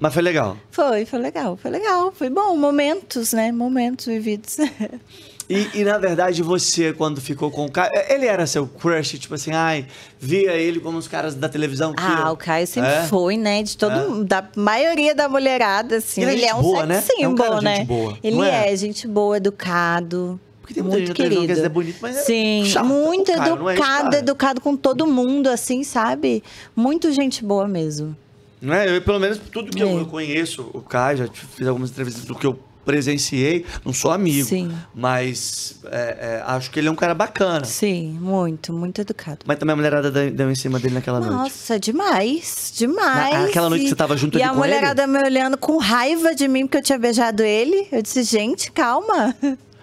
Speaker 1: Mas foi legal.
Speaker 2: Foi, foi legal, foi legal. Foi bom, momentos, né? Momentos vividos. *laughs*
Speaker 1: E, e, na verdade você, quando ficou com o Caio, ele era seu crush, tipo assim, ai, via ele como os caras da televisão que.
Speaker 2: Ah, o Caio sempre
Speaker 1: É?
Speaker 2: foi, né? De todo, da maioria da mulherada, assim.
Speaker 1: Ele é
Speaker 2: Ele, é um
Speaker 1: boa, né?
Speaker 2: symbol,
Speaker 1: É um cara
Speaker 2: né?
Speaker 1: gente boa,
Speaker 2: Ele
Speaker 1: é?
Speaker 2: é? gente boa, educado.
Speaker 1: Porque tem muita
Speaker 2: muito
Speaker 1: gente que
Speaker 2: querido.
Speaker 1: vezes é bonito, mas é
Speaker 2: Sim,
Speaker 1: chato.
Speaker 2: muito
Speaker 1: O Caio não é
Speaker 2: educado,
Speaker 1: cara.
Speaker 2: educado com todo mundo, assim, sabe? Muito gente boa mesmo.
Speaker 1: Não é? Eu, pelo menos tudo que eu,
Speaker 2: É.
Speaker 1: eu conheço, o Caio, já fiz algumas entrevistas do que eu presenciei, não sou amigo,
Speaker 2: Sim.
Speaker 1: mas é, é, acho que ele é um cara bacana.
Speaker 2: Sim, muito, muito educado.
Speaker 1: Mas também a mulherada deu deu em cima dele naquela noite.
Speaker 2: Nossa, demais, demais.
Speaker 1: Na- aquela noite que
Speaker 2: E-
Speaker 1: você tava junto
Speaker 2: E
Speaker 1: ali
Speaker 2: a
Speaker 1: com ele?
Speaker 2: mulherada me olhando com raiva de mim porque eu tinha beijado ele. Eu disse, gente, calma.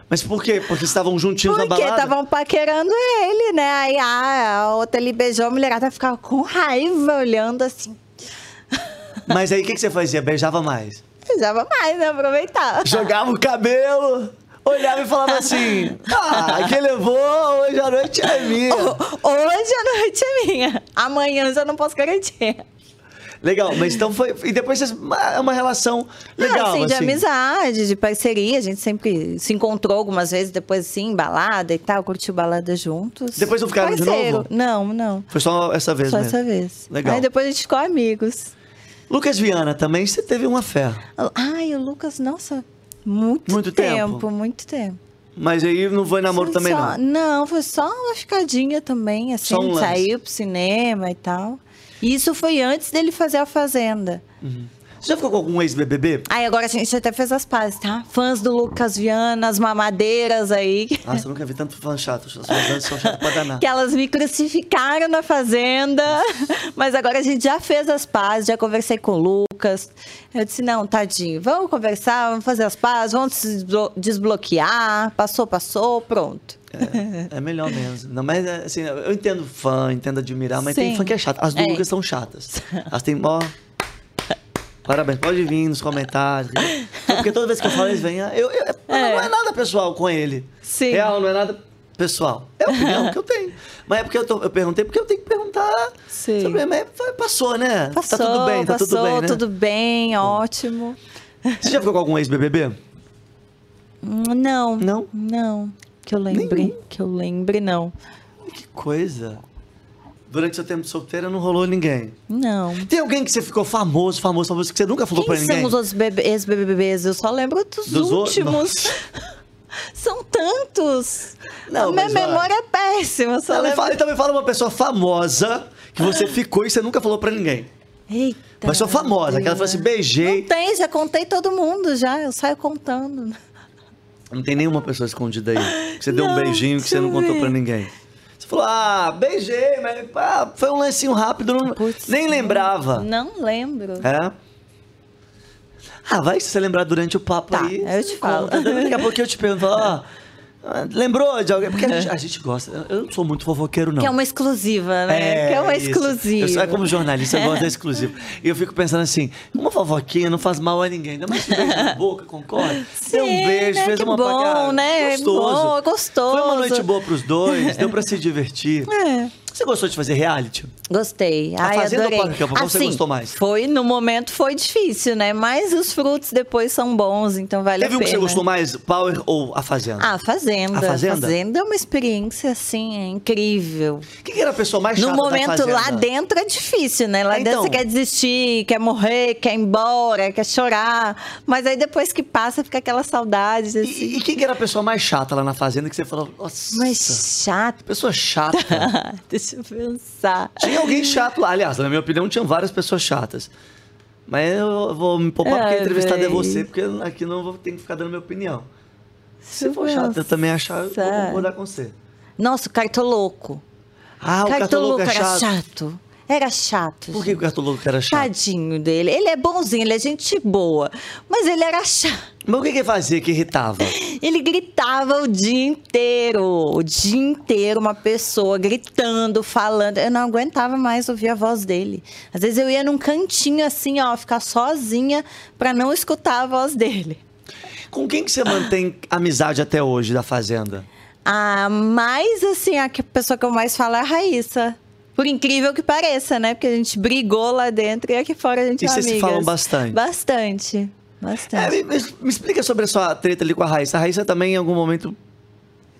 Speaker 1: Mas por quê? Porque estavam juntinhos na
Speaker 2: Porque
Speaker 1: balada?
Speaker 2: estavam paquerando ele, né? Aí ah, a outra ele beijou, a mulherada ficava com raiva, olhando assim.
Speaker 1: Mas aí o que, que você fazia? Beijava mais?
Speaker 2: Beijava mais, né? Aproveitar.
Speaker 1: Jogava o cabelo, olhava e falava assim: Ah, quem levou hoje à noite é minha.
Speaker 2: Hoje a noite é minha. Amanhã eu já não posso garantir.
Speaker 1: Legal, mas então foi. E depois vocês. É uma relação legal.
Speaker 2: Ah, assim, de
Speaker 1: assim.
Speaker 2: amizade, de parceria. A gente sempre se encontrou algumas vezes depois, assim, em balada e tal, curtiu balada juntos.
Speaker 1: Depois não ficaram de
Speaker 2: Parceiro.
Speaker 1: novo?
Speaker 2: Não, não.
Speaker 1: Foi só essa vez
Speaker 2: Só
Speaker 1: mesmo.
Speaker 2: essa vez.
Speaker 1: Legal.
Speaker 2: Aí depois a gente ficou amigos.
Speaker 1: Lucas Viana também, você teve uma fé.
Speaker 2: Ai, o Lucas, nossa, muito,
Speaker 1: Muito tempo.
Speaker 2: tempo. Muito tempo.
Speaker 1: Mas aí não foi namoro
Speaker 2: Foi
Speaker 1: também,
Speaker 2: só-
Speaker 1: não.
Speaker 2: Não, foi só uma ficadinha também, assim,
Speaker 1: Só um
Speaker 2: saiu pro cinema e tal. E Isso foi antes dele fazer a Fazenda.
Speaker 1: Você já ficou com algum ex-BBB?
Speaker 2: Aí agora a gente até fez as pazes, tá? Fãs do Lucas Viana, as mamadeiras aí.
Speaker 1: Nossa, eu nunca vi tanto fã chato. Os fãs são chatos pra danar. *laughs*
Speaker 2: Que elas me crucificaram na fazenda. Mas agora a gente já fez as pazes, já conversei com o Lucas. Eu disse: não, tadinho, vamos conversar, vamos fazer as pazes, vamos se desblo- desbloquear. Passou, passou, pronto.
Speaker 1: É, é melhor mesmo. Não, mas assim, eu entendo fã, entendo admirar, mas tem
Speaker 2: Sim.
Speaker 1: fã que é chato. As do
Speaker 2: É.
Speaker 1: Lucas são chatas. *laughs* Elas têm ó. Parabéns, pode vir nos comentários. Porque toda vez que eu falo, eles vêm. Eu, eu- Não é nada pessoal com ele.
Speaker 2: Sim.
Speaker 1: Real, não é nada pessoal. É a opinião que eu tenho. Mas é porque eu, tô- eu perguntei, porque eu tenho que perguntar.
Speaker 2: Sim.
Speaker 1: sobre- mas passou, né?
Speaker 2: Passou,
Speaker 1: tá tudo bem, tá
Speaker 2: passou,
Speaker 1: tudo bem, né?
Speaker 2: tudo bem, ótimo.
Speaker 1: Você já ficou com algum ex-BBB?
Speaker 2: Não.
Speaker 1: Não?
Speaker 2: Não. Que eu lembre.
Speaker 1: Nenhum?
Speaker 2: Que eu lembre, não.
Speaker 1: Que coisa. Durante seu tempo de solteira não rolou ninguém.
Speaker 2: Não.
Speaker 1: Tem alguém que você ficou famoso, famoso, famoso, que você nunca falou
Speaker 2: Quem
Speaker 1: pra ninguém?
Speaker 2: são os ex-BBBs? Eu só lembro dos,
Speaker 1: Dos
Speaker 2: últimos. *laughs* São tantos.
Speaker 1: Não,
Speaker 2: A minha
Speaker 1: mas olha-
Speaker 2: memória é péssima. Só lembro...
Speaker 1: fala, então me fala uma pessoa famosa que você ficou e você nunca falou pra ninguém.
Speaker 2: Eita.
Speaker 1: Uma pessoa famosa, que ela falou assim, beijei.
Speaker 2: Não tem, já contei todo mundo já. Eu saio contando.
Speaker 1: Não tem nenhuma pessoa escondida aí. Que você deu um
Speaker 2: Não,
Speaker 1: beijinho que você não contou pra ninguém. Você falou, ah, beijei, mas ah, foi um lancinho rápido, não- nem lembrava.
Speaker 2: Não lembro.
Speaker 1: É? Ah, vai se você lembrar durante o papo
Speaker 2: Tá,
Speaker 1: aí.
Speaker 2: eu te falo.
Speaker 1: Daqui a pouco eu te pergunto, ó, lembrou de alguém? Porque a gente, a gente gosta. Eu não sou muito fofoqueiro, não.
Speaker 2: Que é uma exclusiva, né? que é uma
Speaker 1: isso.
Speaker 2: exclusiva.
Speaker 1: Eu sou, é como jornalista, eu gosto da *laughs* exclusiva. E eu fico pensando assim, uma fofoquinha não faz mal a ninguém. Ainda mais que beijo na boca, concorda? Deu um
Speaker 2: Sim,
Speaker 1: beijo,
Speaker 2: né?
Speaker 1: fez
Speaker 2: Que
Speaker 1: uma
Speaker 2: bom, né?
Speaker 1: Gostoso.
Speaker 2: Bom, gostoso.
Speaker 1: Foi uma noite boa pros dois, deu pra se divertir.
Speaker 2: É.
Speaker 1: Você gostou de fazer reality?
Speaker 2: Gostei. Ai,
Speaker 1: Fazenda ou
Speaker 2: adorei.
Speaker 1: Parque Campo? Você
Speaker 2: Assim,
Speaker 1: gostou mais?
Speaker 2: Foi, no momento foi difícil, né? Mas os frutos depois são bons, então vale
Speaker 1: Teve
Speaker 2: a
Speaker 1: um
Speaker 2: pena.
Speaker 1: que você gostou mais, Power ou A Fazenda?
Speaker 2: Ah, Fazenda.
Speaker 1: A Fazenda?
Speaker 2: é uma experiência, assim, é incrível.
Speaker 1: Quem que era a pessoa mais chata
Speaker 2: No momento
Speaker 1: Fazenda?
Speaker 2: lá dentro é difícil, né? Lá
Speaker 1: Então.
Speaker 2: dentro você quer desistir, quer morrer, quer ir embora, quer chorar. Mas aí depois que passa, fica aquela saudade. Assim.
Speaker 1: E, e quem que era a pessoa mais chata lá na Fazenda que você falou, nossa,
Speaker 2: Mas chato.
Speaker 1: pessoa chata. *laughs*
Speaker 2: Deixa eu pensar.
Speaker 1: Tinha alguém chato lá. Aliás, na minha opinião, tinham várias pessoas chatas. Mas eu vou me poupar porque
Speaker 2: Ai,
Speaker 1: a entrevistada é
Speaker 2: véi.
Speaker 1: você, porque aqui não vou ter que ficar dando minha opinião. Se for chato, eu também achar, eu vou concordar com você.
Speaker 2: Nossa, o cartoloco.
Speaker 1: Ah, o cartoloco é
Speaker 2: era
Speaker 1: chato.
Speaker 2: chato. Era chato.
Speaker 1: Por que o cartoloco era chato?
Speaker 2: Tadinho dele. Ele é bonzinho, ele é gente boa. Mas ele era chato.
Speaker 1: Mas o que que ele fazia que irritava? *laughs*
Speaker 2: Ele gritava o dia inteiro. O dia inteiro, uma pessoa gritando, falando. Eu não aguentava mais ouvir a voz dele. Às vezes eu ia num cantinho assim, ó, ficar sozinha pra não escutar a voz dele.
Speaker 1: Com quem que você mantém amizade até hoje da Fazenda?
Speaker 2: Ah, mas assim, a pessoa que eu mais falo é a Raíssa. Por incrível que pareça, né? Porque a gente brigou lá dentro e aqui fora a gente
Speaker 1: E
Speaker 2: é
Speaker 1: vocês se falam bastante?
Speaker 2: Bastante.
Speaker 1: É,
Speaker 2: Bastante.
Speaker 1: me, me- me explica sobre a sua treta ali com a Raíssa. A Raíssa também, em algum momento,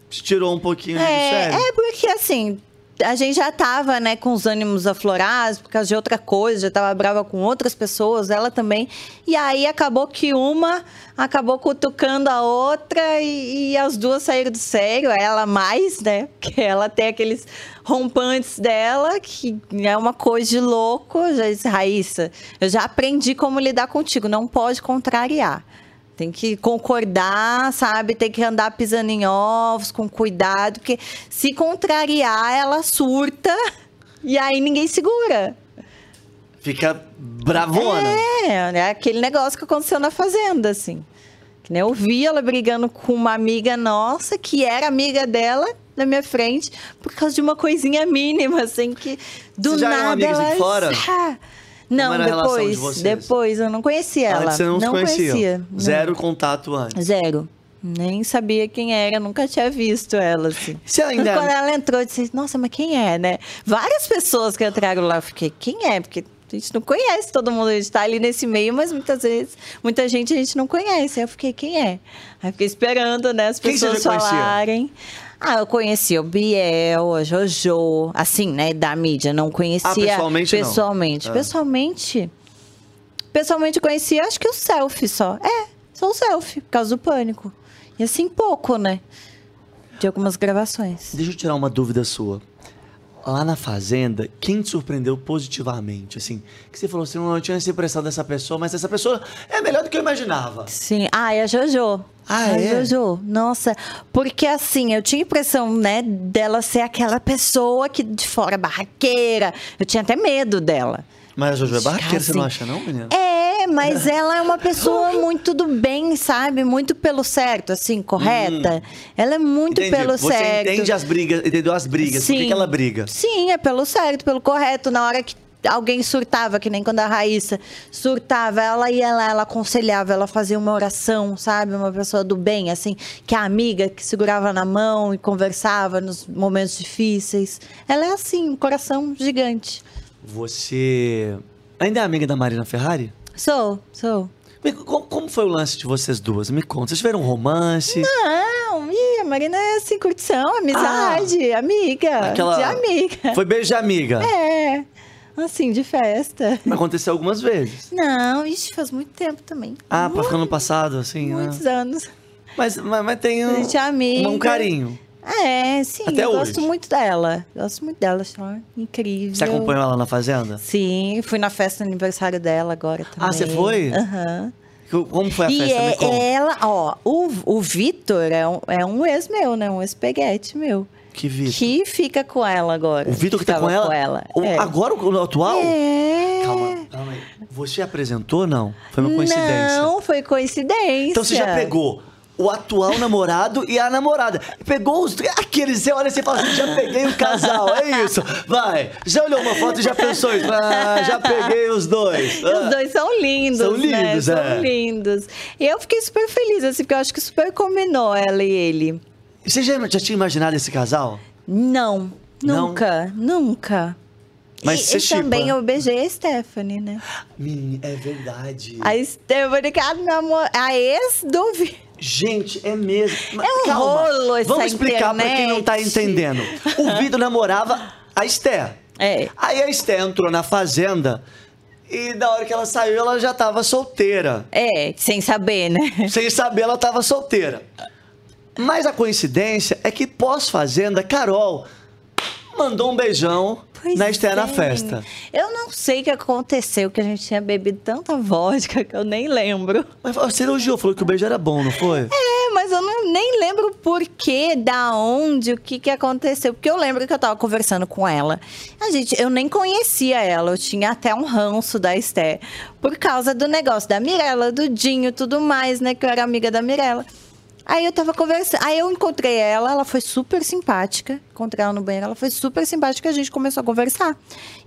Speaker 1: te tirou um pouquinho do sério.
Speaker 2: É, é porque assim, a gente já tava, né, com os ânimos aflorados por causa de outra coisa, já tava brava com outras pessoas, ela também. E aí acabou que uma acabou cutucando a outra e, e as duas saíram do sério, ela mais, né? Porque ela tem aqueles rompantes dela, que é uma coisa de louco. Já disse, Raíssa, eu já aprendi como lidar contigo, não pode contrariar. Tem que concordar, sabe? Tem que andar pisando em ovos, com cuidado, porque se contrariar, ela surta *laughs* e aí ninguém segura.
Speaker 1: Fica bravona.
Speaker 2: É, é aquele negócio que aconteceu na fazenda, assim. Que nem eu vi ela brigando com uma amiga nossa, que era amiga dela, na minha frente, por causa de uma coisinha mínima, assim, que do
Speaker 1: Vocês já
Speaker 2: nada
Speaker 1: amigas
Speaker 2: ela...
Speaker 1: de fora?
Speaker 2: Não,
Speaker 1: era a relação de
Speaker 2: depois, depois, eu não conhecia ela.
Speaker 1: Antes você não, se conhecia.
Speaker 2: conhecia. não.
Speaker 1: Zero contato antes.
Speaker 2: Zero. Nem sabia quem era, nunca tinha visto ela, assim. *laughs*
Speaker 1: Você ainda-
Speaker 2: Quando ela entrou, eu disse, nossa, mas quem é, né? Várias pessoas que entraram lá, eu fiquei, quem é? Porque a gente não conhece todo mundo, a gente tá ali nesse meio, mas muitas vezes, muita gente a gente não conhece. Aí eu fiquei, quem é? Aí fiquei esperando, né, as pessoas
Speaker 1: já conhecia?
Speaker 2: Ah, eu conhecia o Biel, a Jojo, assim, né, da mídia, não conhecia.
Speaker 1: Ah, pessoalmente não?
Speaker 2: Pessoalmente.
Speaker 1: Ah.
Speaker 2: Pessoalmente, pessoalmente conhecia, acho que o selfie só. É, só o selfie, por causa do pânico. E assim, pouco, né? De algumas gravações.
Speaker 1: Deixa eu tirar uma dúvida sua. Lá na Fazenda, quem te surpreendeu positivamente? Assim, que você falou assim, "Não, eu tinha essa impressão dessa pessoa, mas essa pessoa é melhor do que eu imaginava.
Speaker 2: Sim. Ah, e a Jojo.
Speaker 1: Ah,
Speaker 2: a
Speaker 1: é?
Speaker 2: Jojo. Nossa, porque assim, eu tinha a impressão, né, dela ser aquela pessoa que de fora barraqueira. Eu tinha até medo dela.
Speaker 1: Mas a Jojo é barraqueira, você não
Speaker 2: assim.
Speaker 1: acha não, menina?
Speaker 2: É, mas *laughs* ela é uma pessoa muito do bem, sabe? Muito pelo certo, assim, correta. Ela é muito
Speaker 1: Entendi.
Speaker 2: pelo
Speaker 1: Você
Speaker 2: certo.
Speaker 1: entende as brigas, entendeu as brigas, por que, que ela briga?
Speaker 2: Sim, é pelo certo, pelo correto. Na hora que alguém surtava, que nem quando a Raíssa surtava, ela ia lá, ela aconselhava, ela fazia uma oração, sabe? Uma pessoa do bem, assim, que a amiga que segurava na mão e conversava nos momentos difíceis. Ela é assim, um coração gigante.
Speaker 1: Você ainda é amiga da Marina Ferrari?
Speaker 2: Sou, sou.
Speaker 1: Como, foi o lance de vocês duas? Me conta. Vocês tiveram um romance?
Speaker 2: Não, ih, a Marina é assim, curtição, amizade, amiga.
Speaker 1: Ah. Aquela-
Speaker 2: De amiga.
Speaker 1: Foi beijo de amiga.
Speaker 2: É, assim, de festa.
Speaker 1: Aconteceu algumas vezes.
Speaker 2: Não, ixi, faz muito tempo também.
Speaker 1: Ah, pra ficar no passado, assim, né?
Speaker 2: Muitos anos.
Speaker 1: Mas, mas, mas tem um,
Speaker 2: gente é amiga.
Speaker 1: um carinho.
Speaker 2: É, sim,
Speaker 1: Até
Speaker 2: eu
Speaker 1: hoje.
Speaker 2: gosto muito dela. Gosto muito dela, acho ela incrível.
Speaker 1: Você acompanhou ela na Fazenda?
Speaker 2: Sim, fui na festa do aniversário dela agora também.
Speaker 1: Ah, você foi?
Speaker 2: Aham.
Speaker 1: Como foi a
Speaker 2: E
Speaker 1: festa? Me
Speaker 2: é, ela, ó, o, o Vitor é um, é um ex meu, né? Um ex-peguete meu.
Speaker 1: Que Vitor?
Speaker 2: Que fica com ela agora.
Speaker 1: O Vitor que tá
Speaker 2: Ficava
Speaker 1: com ela? O-
Speaker 2: é.
Speaker 1: Agora o atual?
Speaker 2: É.
Speaker 1: Calma, calma aí. Você apresentou, não? Foi uma coincidência.
Speaker 2: Não, foi coincidência.
Speaker 1: Então você já pegou o atual *laughs* namorado e a namorada. Pegou os. Aqueles, você olha e fala assim: já peguei o casal, é isso. Vai. Já olhou uma foto e já pensou isso. Ah, já peguei os dois. *laughs* Ah.
Speaker 2: Os dois são lindos,
Speaker 1: São
Speaker 2: né?
Speaker 1: lindos,
Speaker 2: São
Speaker 1: é.
Speaker 2: lindos. E eu fiquei super feliz, assim, porque eu acho que super combinou ela e ele.
Speaker 1: Você já, já tinha imaginado esse casal?
Speaker 2: Não,
Speaker 1: Não?
Speaker 2: nunca, nunca.
Speaker 1: Mas
Speaker 2: e,
Speaker 1: você
Speaker 2: e também eu beijei a Stephanie, né?
Speaker 1: Menina, é verdade.
Speaker 2: A Stephanie, que é a, minha amor, a ex do Vi-
Speaker 1: Gente, é mesmo. Mas
Speaker 2: É um
Speaker 1: calma.
Speaker 2: rolo essa
Speaker 1: Vamos explicar pra quem não tá
Speaker 2: internet.
Speaker 1: entendendo. O Vitor namorava a Esther.
Speaker 2: É.
Speaker 1: Aí a Esther entrou na fazenda e da hora que ela saiu, ela já tava solteira.
Speaker 2: É, sem saber, né?
Speaker 1: Sem saber, ela tava solteira. Mas a coincidência é que pós-fazenda, Carol mandou um beijão
Speaker 2: Pois
Speaker 1: na Esther na
Speaker 2: é.
Speaker 1: festa.
Speaker 2: Eu não sei o que aconteceu, que a gente tinha bebido tanta vodka que eu nem lembro.
Speaker 1: Mas você elogiou, falou que o beijo era bom, não foi?
Speaker 2: É, mas eu não, nem lembro por quê, da onde, o que que aconteceu. Porque eu lembro que eu tava conversando com ela. A gente, eu nem conhecia ela. Eu tinha até um ranço da Esté. Por causa do negócio da Mirella, do Dinho, tudo mais, né? Que eu era amiga da Mirella. Aí eu tava conversando, aí eu encontrei ela, ela foi super simpática. Encontrei ela no banheiro, ela foi super simpática, a gente começou a conversar.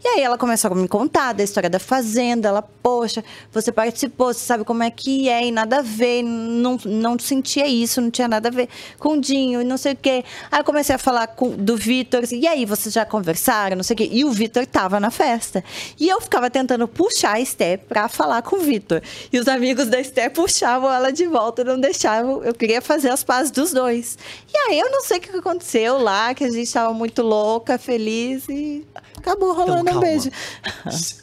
Speaker 2: E aí ela começou a me contar da história da fazenda, ela, poxa, você participou, você sabe como é que é, e nada a ver, não, não sentia isso, não tinha nada a ver com o Dinho, e não sei o quê. Aí eu comecei a falar com, do Vitor, e aí, vocês já conversaram, não sei o quê. E o Vitor tava na festa. E eu ficava tentando puxar a Esté pra falar com o Vitor. E os amigos da Esté puxavam ela de volta, não deixavam, eu queria fazer as pazes dos dois. E aí eu não sei o que aconteceu lá, que a gente tava muito louca, feliz e acabou rolando
Speaker 1: Então,
Speaker 2: um beijo.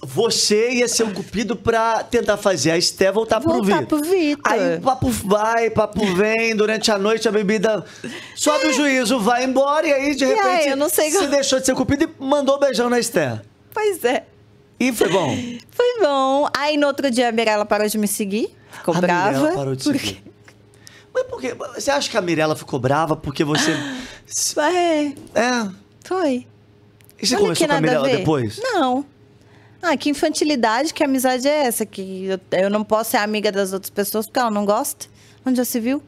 Speaker 1: Você ia ser o cupido pra tentar fazer a Esté voltar, pro
Speaker 2: Voltar
Speaker 1: Vitor.
Speaker 2: pro Vitor.
Speaker 1: Aí papo vai, papo vem, durante a noite a bebida sobe o juízo, vai embora e aí de
Speaker 2: É. E
Speaker 1: repente
Speaker 2: aí, eu não sei
Speaker 1: você
Speaker 2: como-
Speaker 1: deixou de ser cupido e mandou um beijão na Esté.
Speaker 2: Pois é.
Speaker 1: E foi bom. *laughs*
Speaker 2: Foi bom. Aí no outro dia a Mirella parou de me seguir. Ficou
Speaker 1: a
Speaker 2: brava.
Speaker 1: Mirella parou de
Speaker 2: porque...
Speaker 1: seguir. Mas por quê? Você acha que a Mirella ficou brava porque você... *gasps*
Speaker 2: É,
Speaker 1: É...
Speaker 2: foi.
Speaker 1: E você
Speaker 2: Olha
Speaker 1: conversou com a Mirella depois?
Speaker 2: Não. Ah, que infantilidade, que amizade é essa? Que eu, eu não posso ser amiga das outras pessoas porque ela não gosta? Onde já se viu?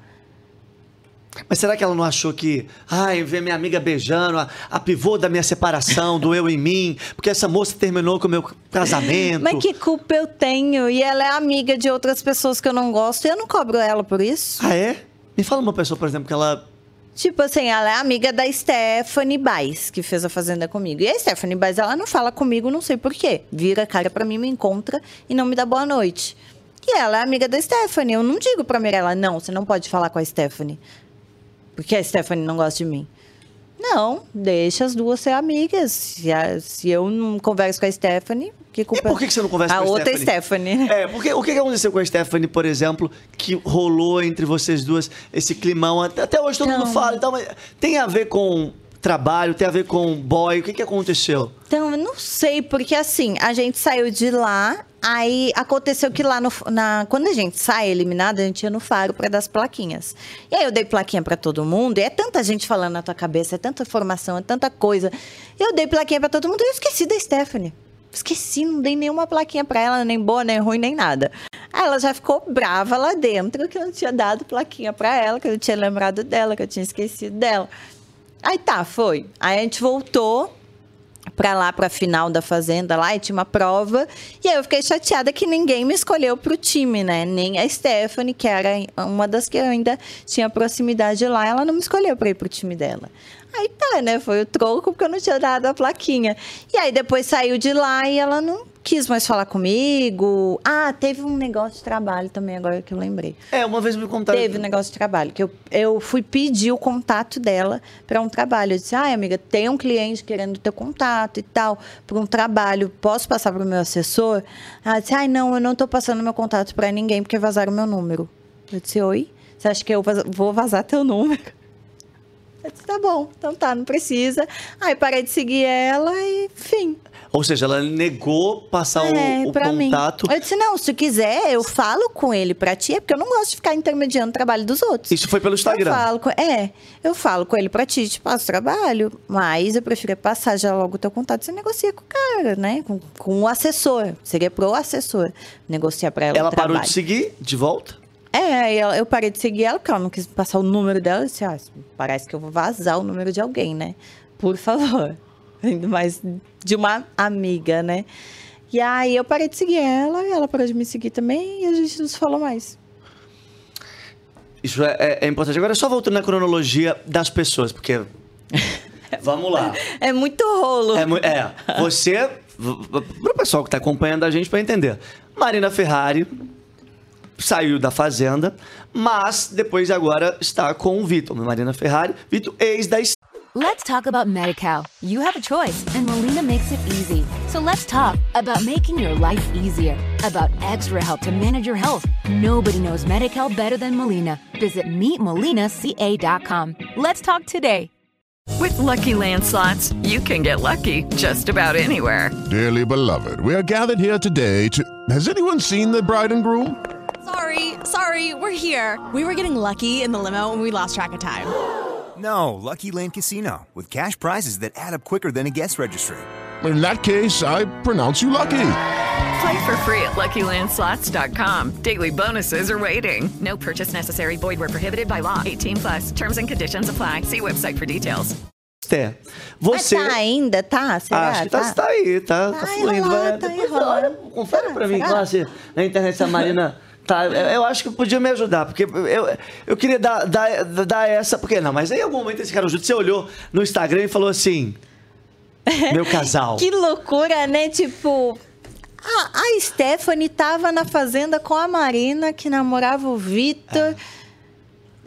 Speaker 1: Mas será que ela não achou que, ai, ver minha amiga beijando, a, a pivô da minha separação, do eu em mim, porque essa moça terminou com o meu casamento?
Speaker 2: Mas que culpa eu tenho? E ela é amiga de outras pessoas que eu não gosto e eu não cobro ela por isso.
Speaker 1: Ah, é? Me fala uma pessoa, por exemplo, que ela.
Speaker 2: Tipo assim, ela é amiga da Stephanie Baez, que fez a Fazenda comigo. E a Stephanie Baez, ela não fala comigo, não sei porquê. Vira a cara pra mim, me encontra e não me dá boa noite. E ela é amiga da Stephanie. Eu não digo pra Mirella, não, você não pode falar com a Stephanie. Porque a Stephanie não gosta de mim. Não, deixa as duas ser amigas. Se, a- se eu não converso com a Stephanie, que
Speaker 1: E
Speaker 2: culpa...
Speaker 1: por que, que você não conversa
Speaker 2: a
Speaker 1: com a
Speaker 2: outra
Speaker 1: Stephanie?
Speaker 2: Stephanie. né?
Speaker 1: É, porque o que aconteceu com a Stephanie, por exemplo, que rolou entre vocês duas esse climão? Até hoje todo mundo
Speaker 2: Não.
Speaker 1: fala, então, mas tem a ver com trabalho, tem a ver com boy, o que, que aconteceu?
Speaker 2: Então, eu não sei, porque assim, a gente saiu de lá, aí aconteceu que lá no. Na, quando a gente sai eliminada, a gente ia no faro pra dar as plaquinhas. E aí eu dei plaquinha pra todo mundo, e é tanta gente falando na tua cabeça, é tanta informação, é tanta coisa. Eu dei plaquinha pra todo mundo e eu esqueci da Stephanie. Esqueci, não dei nenhuma plaquinha pra ela, nem boa, nem ruim, nem nada. Aí ela já ficou brava lá dentro, que eu não tinha dado plaquinha pra ela, que eu não tinha lembrado dela, que eu tinha esquecido dela. Aí tá, foi. Aí a gente voltou pra lá, pra final da fazenda lá, e tinha uma prova. E aí eu fiquei chateada que ninguém me escolheu pro time, né? Nem a Stephanie, que era uma das que eu ainda tinha proximidade lá, ela não me escolheu pra ir pro time dela. Aí tá, né? Foi o troco porque eu não tinha dado a plaquinha. E aí depois saiu de lá e ela não quis mais falar comigo. Ah, teve um negócio de trabalho também, agora que eu lembrei.
Speaker 1: É, uma vez me contaram.
Speaker 2: Teve um negócio de trabalho, que eu, eu fui pedir o contato dela para um trabalho. Eu disse, ai, amiga, tem um cliente querendo teu contato e tal, para um trabalho, posso passar para o meu assessor? Ela disse, ai, não, eu não tô passando meu contato para ninguém, porque vazaram meu número. Eu disse, oi? Você acha que eu vou vazar teu número? Eu disse, tá bom, então tá, não precisa. Aí parei de seguir ela e, enfim.
Speaker 1: Ou seja, ela negou passar
Speaker 2: É,
Speaker 1: o, o
Speaker 2: pra mim.
Speaker 1: contato.
Speaker 2: Eu disse, não, se quiser, eu falo com ele pra ti, é porque eu não gosto de ficar intermediando o trabalho dos outros.
Speaker 1: Isso foi pelo Instagram.
Speaker 2: Eu falo com, é, eu falo com ele pra ti, te passo trabalho, mas eu prefiro passar já logo o teu contato, você negocia com o cara, né? Com, com o assessor. Seria pro assessor negociar pra ela
Speaker 1: Ela
Speaker 2: o
Speaker 1: parou de seguir de volta?
Speaker 2: É, eu parei de seguir ela, porque ela não quis passar o número dela. Eu disse, ah, parece que eu vou vazar o número de alguém, né? Por favor. *laughs* Ainda mais de uma amiga, né? E aí eu parei de seguir ela, e ela parou de me seguir também, e a gente não se falou mais.
Speaker 1: Isso é, é- é importante. Agora, só voltando na cronologia das pessoas, porque. *laughs* Vamos lá.
Speaker 2: É muito rolo.
Speaker 1: É, é, você. Para o pessoal que está acompanhando a gente para entender. Marina Ferrari saiu da Fazenda, mas depois agora está com o Vitor. Marina Ferrari, Vitor, ex da
Speaker 3: Let's talk about MediCal. You have a choice, and Molina makes it easy. So let's talk about making your life easier, about extra help to manage your health. Nobody knows MediCal better than Molina. Visit meetmolinaca.com. Let's talk today.
Speaker 4: With Lucky Land slots, you can get lucky just about anywhere.
Speaker 5: Dearly beloved, we are gathered here today to. Has anyone seen the bride and groom?
Speaker 6: Sorry,
Speaker 5: Sorry, we're here. We were getting lucky in the limo and we lost track of time.
Speaker 6: No, Lucky Land Casino, with cash prizes that add up quicker than a guest registry.
Speaker 7: In that case, I pronounce you lucky.
Speaker 4: Play for free at LuckyLandSlots.com. Daily bonuses are waiting. No purchase necessary. Void where prohibited by law. 18 plus. Terms and conditions apply. See website for details.
Speaker 1: Té,
Speaker 2: Mas
Speaker 1: você.
Speaker 2: tá ainda, tá? Será?
Speaker 1: Acho que tá, tá aí, tá, tá,
Speaker 2: Tá
Speaker 1: fluindo.
Speaker 2: enrolado,
Speaker 1: vai-
Speaker 2: tá
Speaker 1: depois, confere
Speaker 2: Tá,
Speaker 1: pra mim,
Speaker 2: será?
Speaker 1: classe, na internet se a Marina. *laughs* Tá, eu acho que podia me ajudar, porque eu, eu queria dar, dar, dar essa. Porque não, mas aí em algum momento esse cara junto, você olhou no Instagram e falou assim: *laughs* Meu casal.
Speaker 2: Que loucura, né? Tipo, a, a Stephanie tava na fazenda com a Marina, que namorava o Vitor.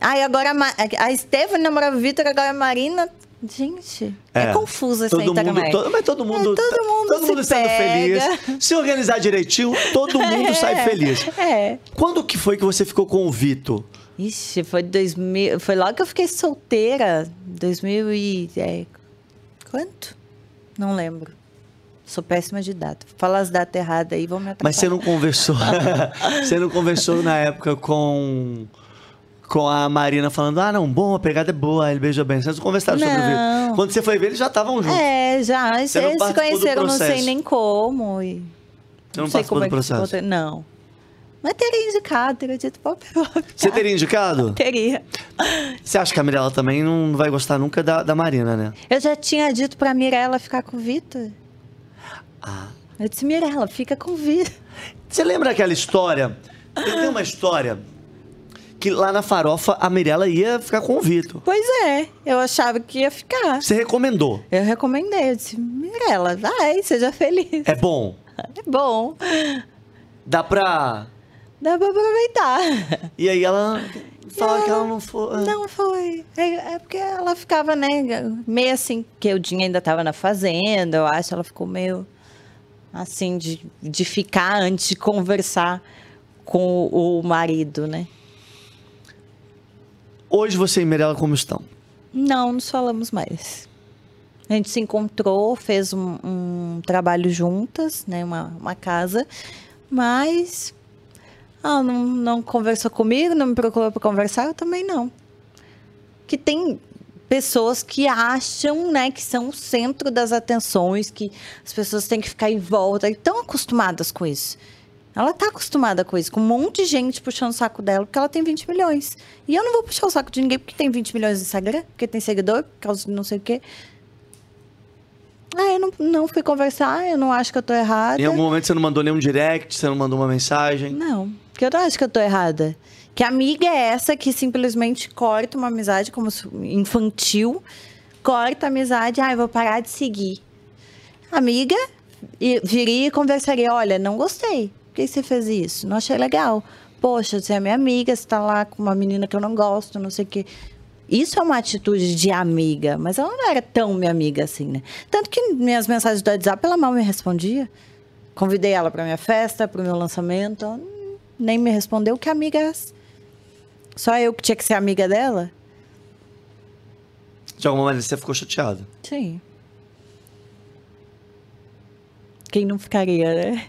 Speaker 2: Aí agora a, a Stephanie namorava o Vitor, agora a Marina. Gente, é, confuso essa
Speaker 1: todo
Speaker 2: internet.
Speaker 1: mundo, todo, Mas todo mundo,
Speaker 2: É, todo mundo
Speaker 1: todo mundo
Speaker 2: se
Speaker 1: sendo
Speaker 2: pega.
Speaker 1: feliz. Se organizar direitinho, todo *laughs* mundo sai feliz.
Speaker 2: É.
Speaker 1: Quando que foi que você ficou com o Vitor?
Speaker 2: Ixi, foi 2000. Foi logo que eu fiquei solteira. 2000 e. É, quanto? Não lembro. Sou péssima de data. Fala as datas erradas aí, vão me atrapalhar.
Speaker 1: Mas você não conversou. *laughs* você não conversou na época com. Com a Marina falando, ah, não, bom, a pegada é boa, ele beija bem. Vocês não conversaram sobre o
Speaker 2: Não.
Speaker 1: Vitor. Quando você foi ver, eles já estavam juntos.
Speaker 2: É, já. Eles
Speaker 1: não
Speaker 2: se conheceram, não sei nem como. E...
Speaker 1: Você não
Speaker 2: sei
Speaker 1: participou
Speaker 2: como
Speaker 1: do
Speaker 2: é que
Speaker 1: processo.
Speaker 2: ficou. Não. Mas teria indicado, teria dito pop.
Speaker 1: Você teria indicado? *laughs*
Speaker 2: Teria.
Speaker 1: Você acha que a Mirella também não vai gostar nunca da, da Marina, né?
Speaker 2: Eu já tinha dito pra Mirella ficar com o Vitor.
Speaker 1: Ah.
Speaker 2: Eu disse, Mirella, fica com o Vitor.
Speaker 1: Você lembra aquela história? Tem uma história que lá na farofa a Mirella ia ficar com o Vitor.
Speaker 2: Pois é, eu achava que ia ficar.
Speaker 1: Você recomendou.
Speaker 2: Eu recomendei, eu disse, Mirella, vai, seja feliz.
Speaker 1: É bom. *laughs*
Speaker 2: É bom,
Speaker 1: Dá pra.
Speaker 2: dá pra aproveitar.
Speaker 1: E aí ela fala que ela não foi.
Speaker 2: Não foi. É, é porque ela ficava, né, meio assim, que o Dinho ainda tava na fazenda, eu acho. Ela ficou meio assim, de, de ficar antes de conversar com o marido, né?
Speaker 1: Hoje você e Mirella como estão?
Speaker 2: Não, nos falamos mais. A gente se encontrou, fez um, um trabalho juntas, né? Uma, uma casa, mas ela não, não conversou comigo, não me procurou para conversar, eu também não. Que tem pessoas que acham, né, que são o centro das atenções, que as pessoas têm que ficar em volta, e estão acostumadas com isso. Ela tá acostumada com isso, com um monte de gente puxando o saco dela, porque ela tem 20 milhões. E eu não vou puxar o saco de ninguém porque tem 20 milhões no Instagram, porque tem seguidor, por causa de não sei o quê. Ah, eu não, não fui conversar, eu não acho que eu tô errada.
Speaker 1: Em algum momento você não mandou nenhum direct, você não mandou uma mensagem.
Speaker 2: Não, porque eu não acho que eu tô errada. Que amiga é essa que simplesmente corta uma amizade como infantil, corta a amizade, ah, eu vou parar de seguir. Amiga, viria e conversaria, olha, não gostei. Que você fez isso? Não achei legal. Poxa, você é minha amiga, você tá lá com uma menina que eu não gosto, não sei o quê. Isso é uma atitude de amiga, mas ela não era tão minha amiga assim, né? Tanto que minhas mensagens do WhatsApp, ela mal me respondia. Convidei ela para minha festa, para o meu lançamento. Nem me respondeu. Que amiga é? Só eu que tinha que ser amiga dela?
Speaker 1: De alguma maneira você ficou chateado.
Speaker 2: Sim. Quem não ficaria, né?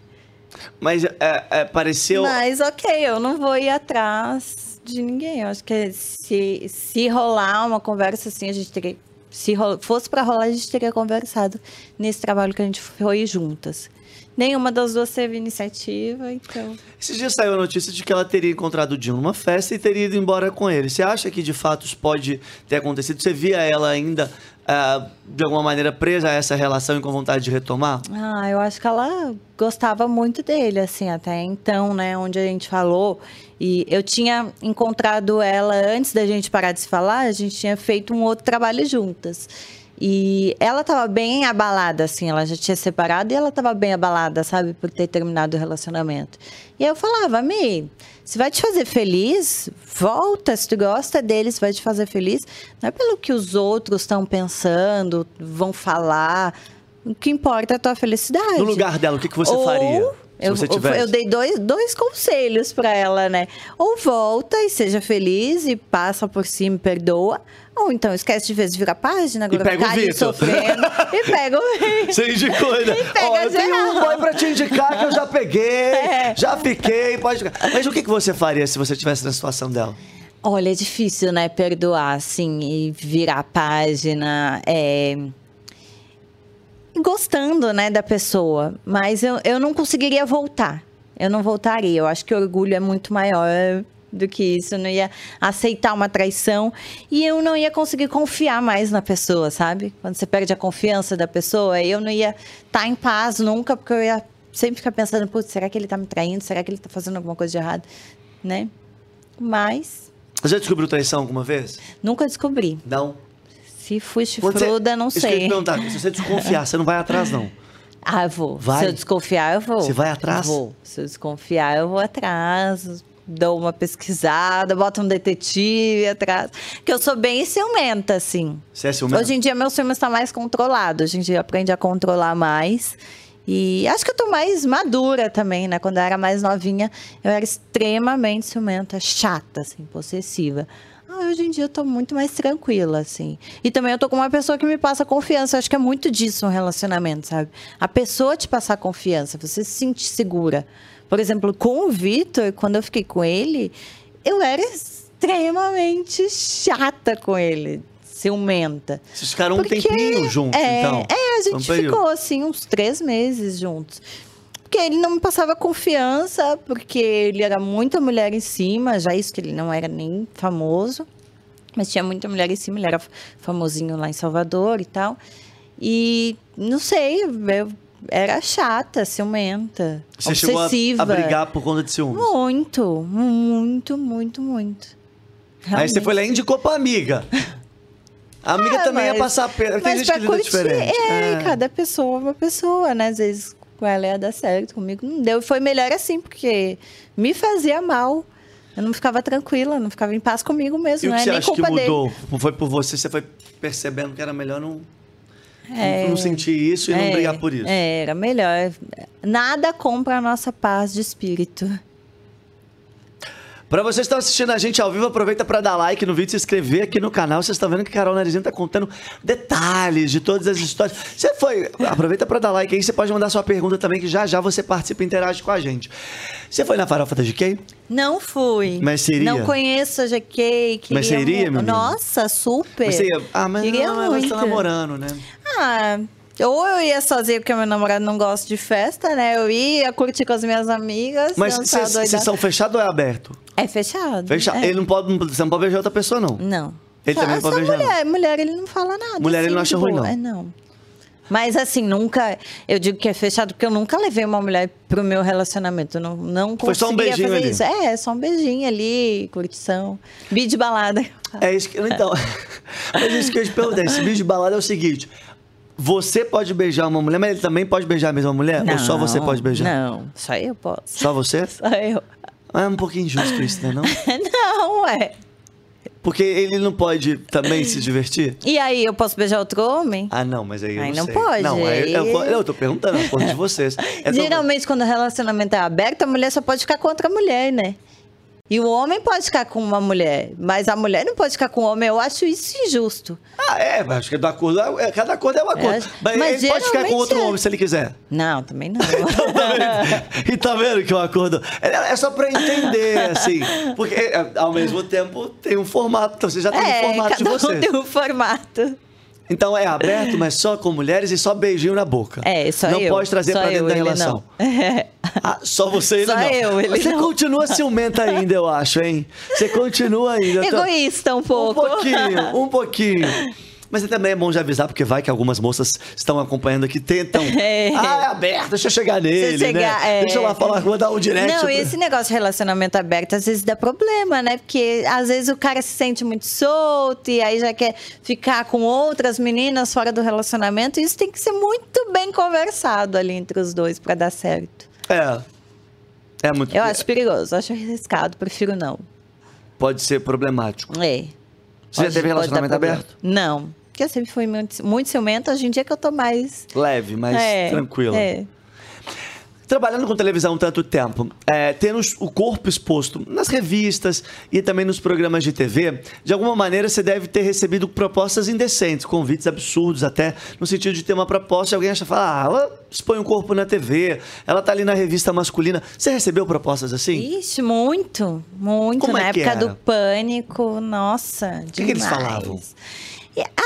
Speaker 1: Mas é, é, pareceu.
Speaker 2: Mas ok, eu não vou ir atrás de ninguém. Eu acho que se, se rolar uma conversa assim, a gente teria. Se ro- fosse para rolar, a gente teria conversado nesse trabalho que a gente foi juntas. Nenhuma das duas teve iniciativa, então.
Speaker 1: Esses dias saiu a notícia de que ela teria encontrado o Dinho numa festa e teria ido embora com ele. Você acha que de fato isso pode ter acontecido? Você via ela ainda, ah, de alguma maneira, presa a essa relação e com vontade de retomar?
Speaker 2: Ah, eu acho que ela gostava muito dele, assim, até então, né? Onde a gente falou. E eu tinha encontrado ela antes da gente parar de se falar, a gente tinha feito um outro trabalho juntas. E ela tava bem abalada, assim, ela já tinha separado e ela tava bem abalada, sabe, por ter terminado o relacionamento. E aí eu falava, Mi, se vai te fazer feliz, volta. Se tu gosta dele, se vai te fazer feliz, não é pelo que os outros estão pensando, vão falar. O que importa é a tua felicidade.
Speaker 1: No lugar dela, o que, que você
Speaker 2: Ou
Speaker 1: faria?
Speaker 2: Eu,
Speaker 1: você
Speaker 2: eu- dei dois, dois conselhos pra ela, né? Ou volta e seja feliz e passa por cima e perdoa. Ou então esquece de vez de virar página, agora
Speaker 1: pega o Vitor.
Speaker 2: sofrendo. e pega o.
Speaker 1: Você indicou, né?
Speaker 2: E pega
Speaker 1: Ó, eu tenho um boy pra te indicar que eu já peguei, *laughs*
Speaker 2: É.
Speaker 1: já fiquei, pode ficar. Mas o que, que você faria se você estivesse na situação dela?
Speaker 2: Olha, é difícil, né? Perdoar, assim, e virar página. É... Gostando, né, da pessoa. Mas eu, eu não conseguiria voltar. Eu não voltaria. Eu acho que o orgulho é muito maior do que isso. Eu não ia aceitar uma traição. E eu não ia conseguir confiar mais na pessoa, sabe? Quando você perde a confiança da pessoa, eu não ia estar em paz nunca, porque eu ia sempre ficar pensando, putz, será que ele tá me traindo? Será que ele tá fazendo alguma coisa de errado? Né? Mas
Speaker 1: Você já descobriu traição alguma vez?
Speaker 2: Nunca descobri.
Speaker 1: Não.
Speaker 2: Se fui
Speaker 1: Quando você-
Speaker 2: chifruda, não
Speaker 1: Isso que eu ia te
Speaker 2: sei.
Speaker 1: perguntar, se você desconfiar, você não vai atrás, não. *laughs*
Speaker 2: Ah, eu vou.
Speaker 1: Vai?
Speaker 2: Se eu desconfiar, eu vou.
Speaker 1: Você vai atrás?
Speaker 2: Vou. Se eu desconfiar, eu vou atrás. Dou uma pesquisada, boto um detetive atrás. Porque eu sou bem ciumenta, assim.
Speaker 1: Você é ciumenta?
Speaker 2: Hoje em dia, meu ciúme está mais controlado. Hoje em dia, eu aprendi a controlar mais. E acho que eu tô mais madura também, né? Quando eu era mais novinha, eu era extremamente ciumenta, chata, assim, possessiva. Ah, hoje em dia eu tô muito mais tranquila, assim. E também eu tô com uma pessoa que me passa confiança. Eu acho que é muito disso um relacionamento, sabe? A pessoa te passar confiança, você se sentir segura. Por exemplo, com o Vitor, quando eu fiquei com ele, eu era extremamente chata com ele, ciumenta.
Speaker 1: Vocês ficaram um
Speaker 2: Porque-
Speaker 1: tempinho juntos,
Speaker 2: é,
Speaker 1: então.
Speaker 2: É, a
Speaker 1: um
Speaker 2: gente
Speaker 1: período.
Speaker 2: ficou assim uns três meses juntos. Porque ele não me passava confiança, porque ele era muita mulher em cima, já isso que ele não era nem famoso, mas tinha muita mulher em cima, ele era famosinho lá em Salvador e tal. E não sei, eu era chata, ciumenta,
Speaker 1: Você chegou a,
Speaker 2: obsessiva.
Speaker 1: a brigar por conta de ciúmes.
Speaker 2: Muito, muito, muito, muito.
Speaker 1: Aí você foi lá e indicou pra amiga. A amiga
Speaker 2: É,
Speaker 1: também ia
Speaker 2: mas-
Speaker 1: passar pena. Tem
Speaker 2: Mas
Speaker 1: gente
Speaker 2: pra
Speaker 1: que lida
Speaker 2: curtir,
Speaker 1: diferente.
Speaker 2: É,
Speaker 1: É.
Speaker 2: cada pessoa é uma pessoa, né? Às vezes com ela ia dar certo, comigo não deu. Foi melhor assim, porque me fazia mal. Eu não ficava tranquila, não ficava em paz comigo mesmo,
Speaker 1: E o
Speaker 2: não
Speaker 1: que
Speaker 2: é
Speaker 1: você acha que
Speaker 2: culpa dele.
Speaker 1: mudou? Foi por você, você foi percebendo que era melhor não,
Speaker 2: É.
Speaker 1: não sentir isso e não
Speaker 2: É,
Speaker 1: brigar por isso.
Speaker 2: É, era melhor. Nada compra a nossa paz de espírito.
Speaker 1: Pra vocês que estão assistindo a gente ao vivo, aproveita pra dar like no vídeo, se inscrever aqui no canal. Vocês estão vendo que a Carol Narizinho tá contando detalhes de todas as histórias. Você foi. Aproveita pra dar like aí, você pode mandar sua pergunta também, que já já você participa e interage com a gente. Você foi na farofa da GK?
Speaker 2: Não fui.
Speaker 1: Mas iria?
Speaker 2: Não conheço a GK. Queria
Speaker 1: Mas iria,
Speaker 2: mu-
Speaker 1: menina?
Speaker 2: Nossa, super.
Speaker 1: Você ia. Ah, mas não, mas você
Speaker 2: muito.
Speaker 1: tá namorando, né?
Speaker 2: Ah, ou eu ia sozinha porque meu namorado não gosta de festa, né? Eu ia curtir com as minhas amigas.
Speaker 1: Mas vocês são fechados ou é aberto?
Speaker 2: É fechado.
Speaker 1: Fechado.
Speaker 2: é.
Speaker 1: Ele não pode. Você não pode beijar outra pessoa, não.
Speaker 2: Não.
Speaker 1: Ele também não pode beijar. não.
Speaker 2: mulher. Mulher, ele não fala nada.
Speaker 1: Mulher, ele
Speaker 2: assim,
Speaker 1: não acha
Speaker 2: de
Speaker 1: ruim, não.
Speaker 2: É, não. Mas assim, nunca. Eu digo que é fechado porque eu nunca levei uma mulher pro meu relacionamento. Eu não, não
Speaker 1: Foi só um beijinho
Speaker 2: fazer
Speaker 1: ali.
Speaker 2: isso. É, só um beijinho ali, curtição. Bi de balada.
Speaker 1: É isso que. Então. *laughs* mas isso que eu te perguntei. Esse bicho de balada é o seguinte. Você pode beijar uma mulher, mas ele também pode beijar a mesma mulher? ou só você
Speaker 2: Não,
Speaker 1: pode beijar?
Speaker 2: Não, só eu posso.
Speaker 1: Só você? *laughs*
Speaker 2: Só eu.
Speaker 1: É um pouquinho injusto isso, né? Não? *laughs*
Speaker 2: Não, é.
Speaker 1: Porque ele não pode também se divertir?
Speaker 2: E aí, eu posso beijar outro homem?
Speaker 1: Ah, não, mas aí eu
Speaker 2: Aí
Speaker 1: não
Speaker 2: não
Speaker 1: sei.
Speaker 2: pode,
Speaker 1: Não, aí eu, eu, eu tô perguntando, a conta de vocês. *laughs* É tão-
Speaker 2: Geralmente, quando o relacionamento é aberto, a mulher só pode ficar com outra mulher, né? E o homem pode ficar com uma mulher, mas a mulher não pode ficar com o homem. Eu acho isso injusto.
Speaker 1: Ah, é, mas acho que do acordo, é- cada acordo é um acordo.
Speaker 2: É,
Speaker 1: mas,
Speaker 2: mas
Speaker 1: ele pode ficar com outro
Speaker 2: é.
Speaker 1: homem se ele quiser.
Speaker 2: Não, *laughs* também não.
Speaker 1: e tá vendo que o acordo. É, é só pra entender, assim. Porque é, ao mesmo tempo tem um formato. Então você já tem um
Speaker 2: é,
Speaker 1: formato de
Speaker 2: cada um tem um formato.
Speaker 1: Então é aberto, mas só com mulheres e só beijinho na boca.
Speaker 2: É, só
Speaker 1: Não
Speaker 2: eu.
Speaker 1: pode trazer pra dentro
Speaker 2: eu,
Speaker 1: da relação.
Speaker 2: Não. É. *laughs*
Speaker 1: Ah, só você ele
Speaker 2: Só
Speaker 1: não.
Speaker 2: eu, ele
Speaker 1: Você
Speaker 2: não.
Speaker 1: continua ciumenta ainda, eu acho, hein? Você continua ainda. Tô-
Speaker 2: Egoísta um
Speaker 1: Um
Speaker 2: pouco.
Speaker 1: pouquinho, um pouquinho. *laughs* Mas também é bom já avisar, porque vai que algumas moças estão acompanhando aqui, tentam. *laughs*
Speaker 2: É.
Speaker 1: Ah, é aberto, deixa eu chegar nele,
Speaker 2: chegar,
Speaker 1: né?
Speaker 2: é.
Speaker 1: Deixa eu lá falar, vou dar um direct.
Speaker 2: Não, e esse negócio de relacionamento aberto às vezes dá problema, né? Porque às vezes o cara se sente muito solto e aí já quer ficar com outras meninas fora do relacionamento. E isso tem que ser muito bem conversado ali entre os dois pra dar certo.
Speaker 1: É. É muito.
Speaker 2: Eu acho perigoso, acho arriscado, prefiro não.
Speaker 1: Pode ser problemático.
Speaker 2: É.
Speaker 1: Você já teve relacionamento aberto?
Speaker 2: Não. Porque eu sempre fui muito, muito ciumenta, hoje em dia que eu tô mais.
Speaker 1: Leve, mas
Speaker 2: é,
Speaker 1: tranquilo.
Speaker 2: É.
Speaker 1: Trabalhando com televisão tanto tempo, é, tendo o corpo exposto nas revistas e também nos programas de TV, de alguma maneira você deve ter recebido propostas indecentes, convites absurdos até, no sentido de ter uma proposta e alguém acha, fala, ah, ela expõe o corpo na TV, ela tá ali na revista masculina. Você recebeu propostas assim?
Speaker 2: Ixi, muito, muito.
Speaker 1: Como
Speaker 2: Na
Speaker 1: é que
Speaker 2: época do pânico, nossa. O
Speaker 1: que eles falavam?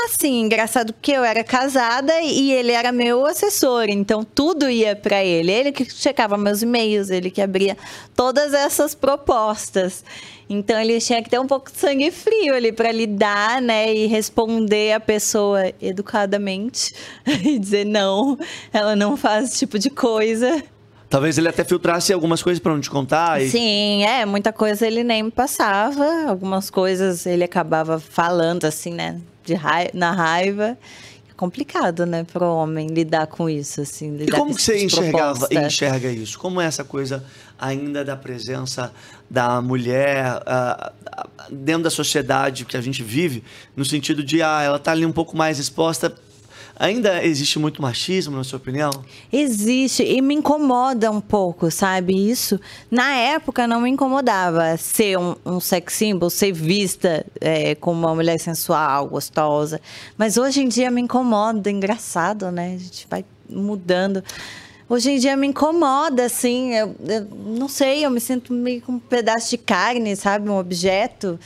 Speaker 2: Assim, engraçado que eu era casada e ele era meu assessor, então tudo ia pra ele. Ele que checava meus e-mails, ele que abria todas essas propostas. Então ele tinha que ter um pouco de sangue frio ali pra lidar, né, e responder a pessoa educadamente *laughs* e dizer não, ela não faz esse tipo de coisa.
Speaker 1: Talvez ele até filtrasse algumas coisas pra não te contar. E...
Speaker 2: Sim, é, muita coisa ele nem me passava, algumas coisas ele acabava falando assim, né, de rai na raiva. É complicado, né, para o homem lidar com isso, assim.
Speaker 1: E como
Speaker 2: com
Speaker 1: você enxergava, enxerga isso? Como é essa coisa ainda da presença da mulher ah, dentro da sociedade que a gente vive, no sentido de, ah, ela tá ali um pouco mais exposta. Ainda existe muito machismo, na sua opinião?
Speaker 2: Existe e me incomoda um pouco, sabe? Isso na época não me incomodava ser um, um sex symbol, ser vista é, como uma mulher sensual, gostosa. Mas hoje em dia me incomoda, engraçado, né? A gente vai mudando. Hoje em dia me incomoda, assim, eu, eu não sei, eu me sinto meio com um pedaço de carne, sabe? Um objeto.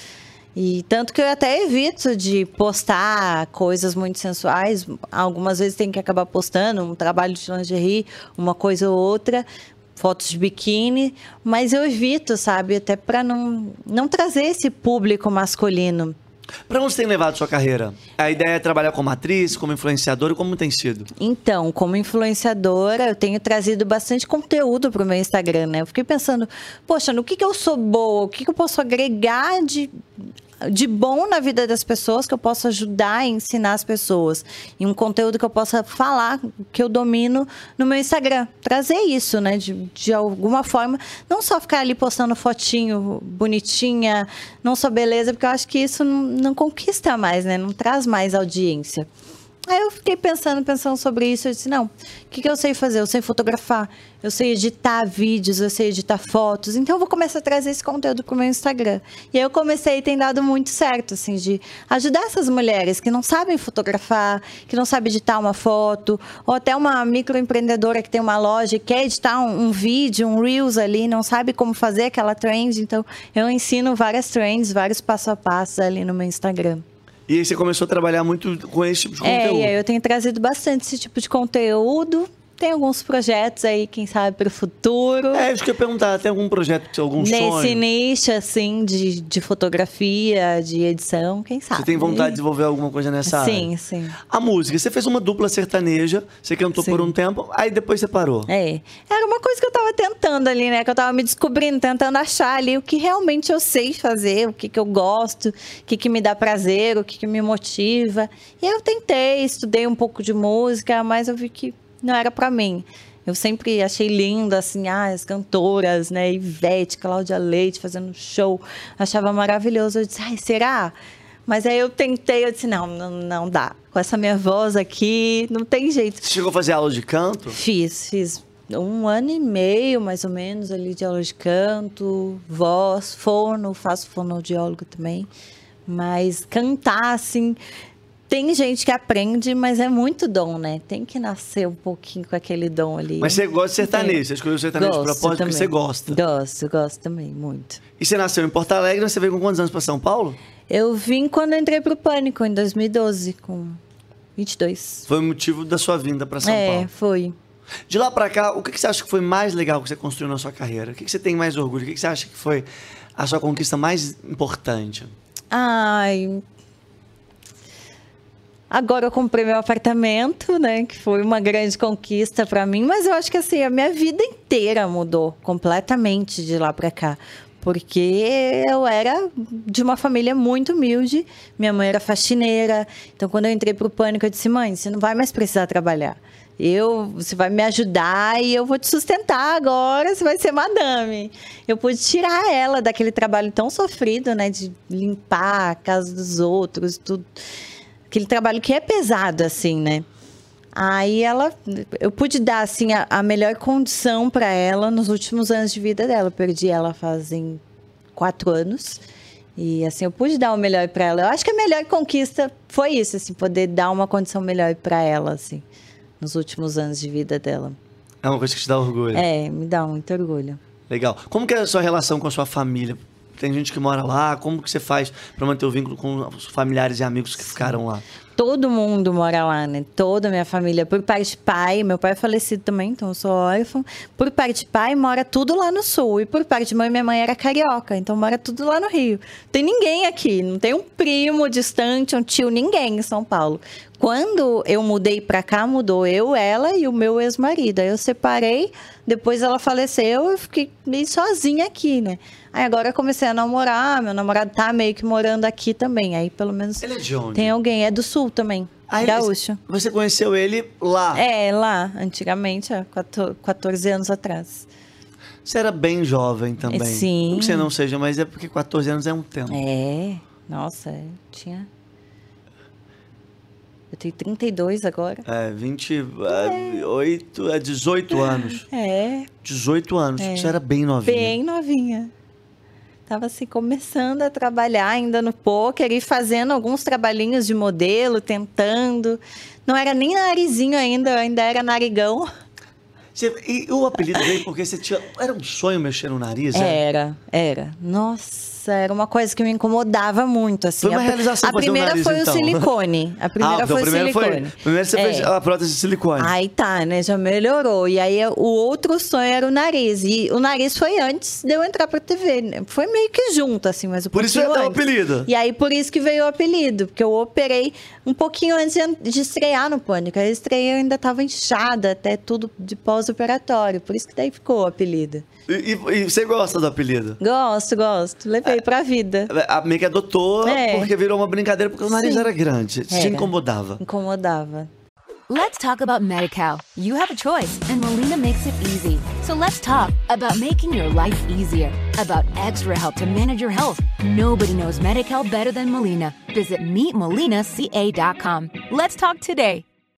Speaker 2: E tanto que eu até evito de postar coisas muito sensuais. Algumas vezes tem que acabar postando um trabalho de lingerie, uma coisa ou outra, fotos de biquíni, mas eu evito, sabe, até para não não trazer esse público masculino.
Speaker 1: Pra onde tem levado sua carreira? A ideia é trabalhar como atriz, como influenciadora, como tem sido?
Speaker 2: Então, como influenciadora, eu tenho trazido bastante conteúdo para o meu Instagram, né? Eu fiquei pensando, poxa, no que, que eu sou boa? O que, que eu posso agregar de, de bom na vida das pessoas, que eu posso ajudar e ensinar as pessoas? E um conteúdo que eu possa falar, que eu domino no meu Instagram. Trazer isso, né? De, de alguma forma, não só ficar ali postando fotinho bonitinha, não só beleza, porque eu acho que isso não, não conquista mais, né? Não traz mais audiência. Aí eu fiquei pensando, pensando sobre isso. Eu disse: não, o que, que eu sei fazer? Eu sei fotografar, eu sei editar vídeos, eu sei editar fotos. Então eu vou começar a trazer esse conteúdo pro meu Instagram. E aí eu comecei e tem dado muito certo, assim, de ajudar essas mulheres que não sabem fotografar, que não sabem editar uma foto, ou até uma microempreendedora que tem uma loja e quer editar um, um vídeo, um Reels ali, não sabe como fazer aquela trend. Então eu ensino várias trends, vários passo a passo ali no meu Instagram.
Speaker 1: E aí você começou a trabalhar muito com esse tipo de
Speaker 2: É,
Speaker 1: conteúdo.
Speaker 2: aí eu tenho trazido bastante esse tipo de conteúdo. Tem alguns projetos aí, quem sabe, para o futuro.
Speaker 1: É, isso que eu ia perguntar. Tem algum projeto, algum
Speaker 2: Nesse
Speaker 1: sonho?
Speaker 2: nicho, assim, de, de fotografia, de edição, quem sabe.
Speaker 1: Você tem vontade de desenvolver alguma coisa nessa área?
Speaker 2: Sim, sim.
Speaker 1: A música, você fez uma dupla sertaneja, você cantou por um tempo, aí depois você parou.
Speaker 2: É. Era uma coisa que eu tava tentando ali, né? Que eu tava me descobrindo, tentando achar ali o que realmente eu sei fazer, o que, que eu gosto, o que, que me dá prazer, o que, que me motiva. E aí eu tentei, estudei um pouco de música, mas eu vi que não era pra mim. Eu sempre achei lindo, assim, ah, as cantoras, né? Ivete, Cláudia Leite fazendo show. Achava maravilhoso. Eu disse, ai, será? Mas aí eu tentei, eu disse, não, não, não dá. Com essa minha voz aqui, não tem jeito.
Speaker 1: Você chegou a fazer aula de canto?
Speaker 2: Fiz, fiz um ano e meio, mais ou menos, ali de aula de canto, voz, fono, faço fonoaudiólogo também. Mas cantar, assim, tem gente que aprende, mas é muito dom, né? Tem que nascer um pouquinho com aquele dom ali.
Speaker 1: Mas você gosta de sertanejo, você escolheu sertanejo de
Speaker 2: Gosto
Speaker 1: propósito porque você gosta.
Speaker 2: Gosto, gosto também, muito.
Speaker 1: E você nasceu em Porto Alegre, você veio com quantos anos pra São Paulo?
Speaker 2: Eu vim quando eu entrei pro Pânico, em 2012, com 22.
Speaker 1: Foi o motivo da sua vinda pra São
Speaker 2: é,
Speaker 1: Paulo.
Speaker 2: foi.
Speaker 1: De lá pra cá, o que você acha que foi mais legal que você construiu na sua carreira? O que você tem mais orgulho? O que você acha que foi a sua conquista mais importante?
Speaker 2: Ai. Agora eu comprei meu apartamento, né? Que foi uma grande conquista para mim, mas eu acho que assim, a minha vida inteira mudou completamente de lá para cá. Porque eu era de uma família muito humilde, minha mãe era faxineira. Então, quando eu entrei pro pânico, eu disse: mãe, você não vai mais precisar trabalhar. Eu, você vai me ajudar e eu vou te sustentar agora, você vai ser madame. Eu pude tirar ela daquele trabalho tão sofrido, né? De limpar a casa dos outros, tudo. Aquele trabalho que é pesado, assim, né? Aí ela, eu pude dar assim a, a melhor condição para ela nos últimos anos de vida dela. Eu perdi ela fazem quatro anos e assim eu pude dar o melhor para ela. Eu acho que a melhor conquista foi isso, assim, poder dar uma condição melhor para ela, assim, nos últimos anos de vida dela.
Speaker 1: É uma coisa que te dá orgulho.
Speaker 2: É, me dá muito orgulho.
Speaker 1: Legal. Como que é a sua relação com a sua família? Tem gente que mora lá, como que você faz para manter o vínculo com os familiares e amigos que ficaram lá?
Speaker 2: Todo mundo mora lá, né? Toda a minha família. Por parte de pai, meu pai é falecido também, então eu sou órfã. Por parte de pai, mora tudo lá no sul. E por parte de mãe, minha mãe era carioca, então mora tudo lá no Rio. Tem ninguém aqui, não tem um primo distante, um tio, ninguém em São Paulo. Quando eu mudei pra cá, mudou eu, ela e o meu ex-marido. Aí eu separei, depois ela faleceu, eu fiquei meio sozinha aqui, né? Aí agora eu comecei a namorar, meu namorado tá meio que morando aqui também. Aí pelo menos
Speaker 1: Ele é de onde?
Speaker 2: tem alguém, é do sul também.
Speaker 1: Aí
Speaker 2: gaúcho.
Speaker 1: Você conheceu ele lá?
Speaker 2: É, lá, antigamente, há 14 anos atrás.
Speaker 1: Você era bem jovem também.
Speaker 2: Sim.
Speaker 1: Não que você não seja, mas é porque 14 anos é um tempo.
Speaker 2: É, nossa, eu tinha. Tenho 32 agora.
Speaker 1: É, 28, é 18 anos.
Speaker 2: É,
Speaker 1: 18 anos.
Speaker 2: É.
Speaker 1: Você era bem novinha.
Speaker 2: bem novinha. Tava assim, começando a trabalhar ainda no poker e fazendo alguns trabalhinhos de modelo, tentando. Não era nem narizinho ainda, ainda era narigão.
Speaker 1: Você- e o apelido veio porque você tinha. Era um sonho mexer no nariz? é?
Speaker 2: Era, era. Nossa, era uma coisa que me incomodava muito, assim.
Speaker 1: Foi uma
Speaker 2: a,
Speaker 1: realização
Speaker 2: A
Speaker 1: um
Speaker 2: primeira
Speaker 1: nariz,
Speaker 2: foi
Speaker 1: então.
Speaker 2: o silicone. A primeira
Speaker 1: ah, então
Speaker 2: foi
Speaker 1: primeiro
Speaker 2: o silicone.
Speaker 1: foi. Primeiro você
Speaker 2: É.
Speaker 1: fez a prótese de silicone.
Speaker 2: Aí tá, né? Já melhorou. E aí o outro sonho era o nariz. E o nariz foi antes de eu entrar pra TV. né? Foi meio que junto, assim, mas um
Speaker 1: Por isso veio até o apelido.
Speaker 2: E aí por isso que veio o apelido, porque eu operei um pouquinho antes de- estrear no Pânico. Aí eu estreiei, eu ainda tava inchada, até tudo de pós-operatório. Por isso que daí ficou o apelido.
Speaker 1: E, e- e você gosta do apelido?
Speaker 2: Gosto, gosto. Levei pra vida.
Speaker 1: A meio que adotou
Speaker 2: É.
Speaker 1: porque virou uma brincadeira, porque o nariz
Speaker 2: Sim.
Speaker 1: era grande. Te
Speaker 2: Era.
Speaker 1: incomodava.
Speaker 2: Incomodava.
Speaker 3: Let's talk about MediCal. You have a choice, and Molina makes it easy. So let's talk about making your life easier, about extra help to manage your health. Nobody knows MediCal better than Molina. Visit meetmolinaca.com. Let's talk today.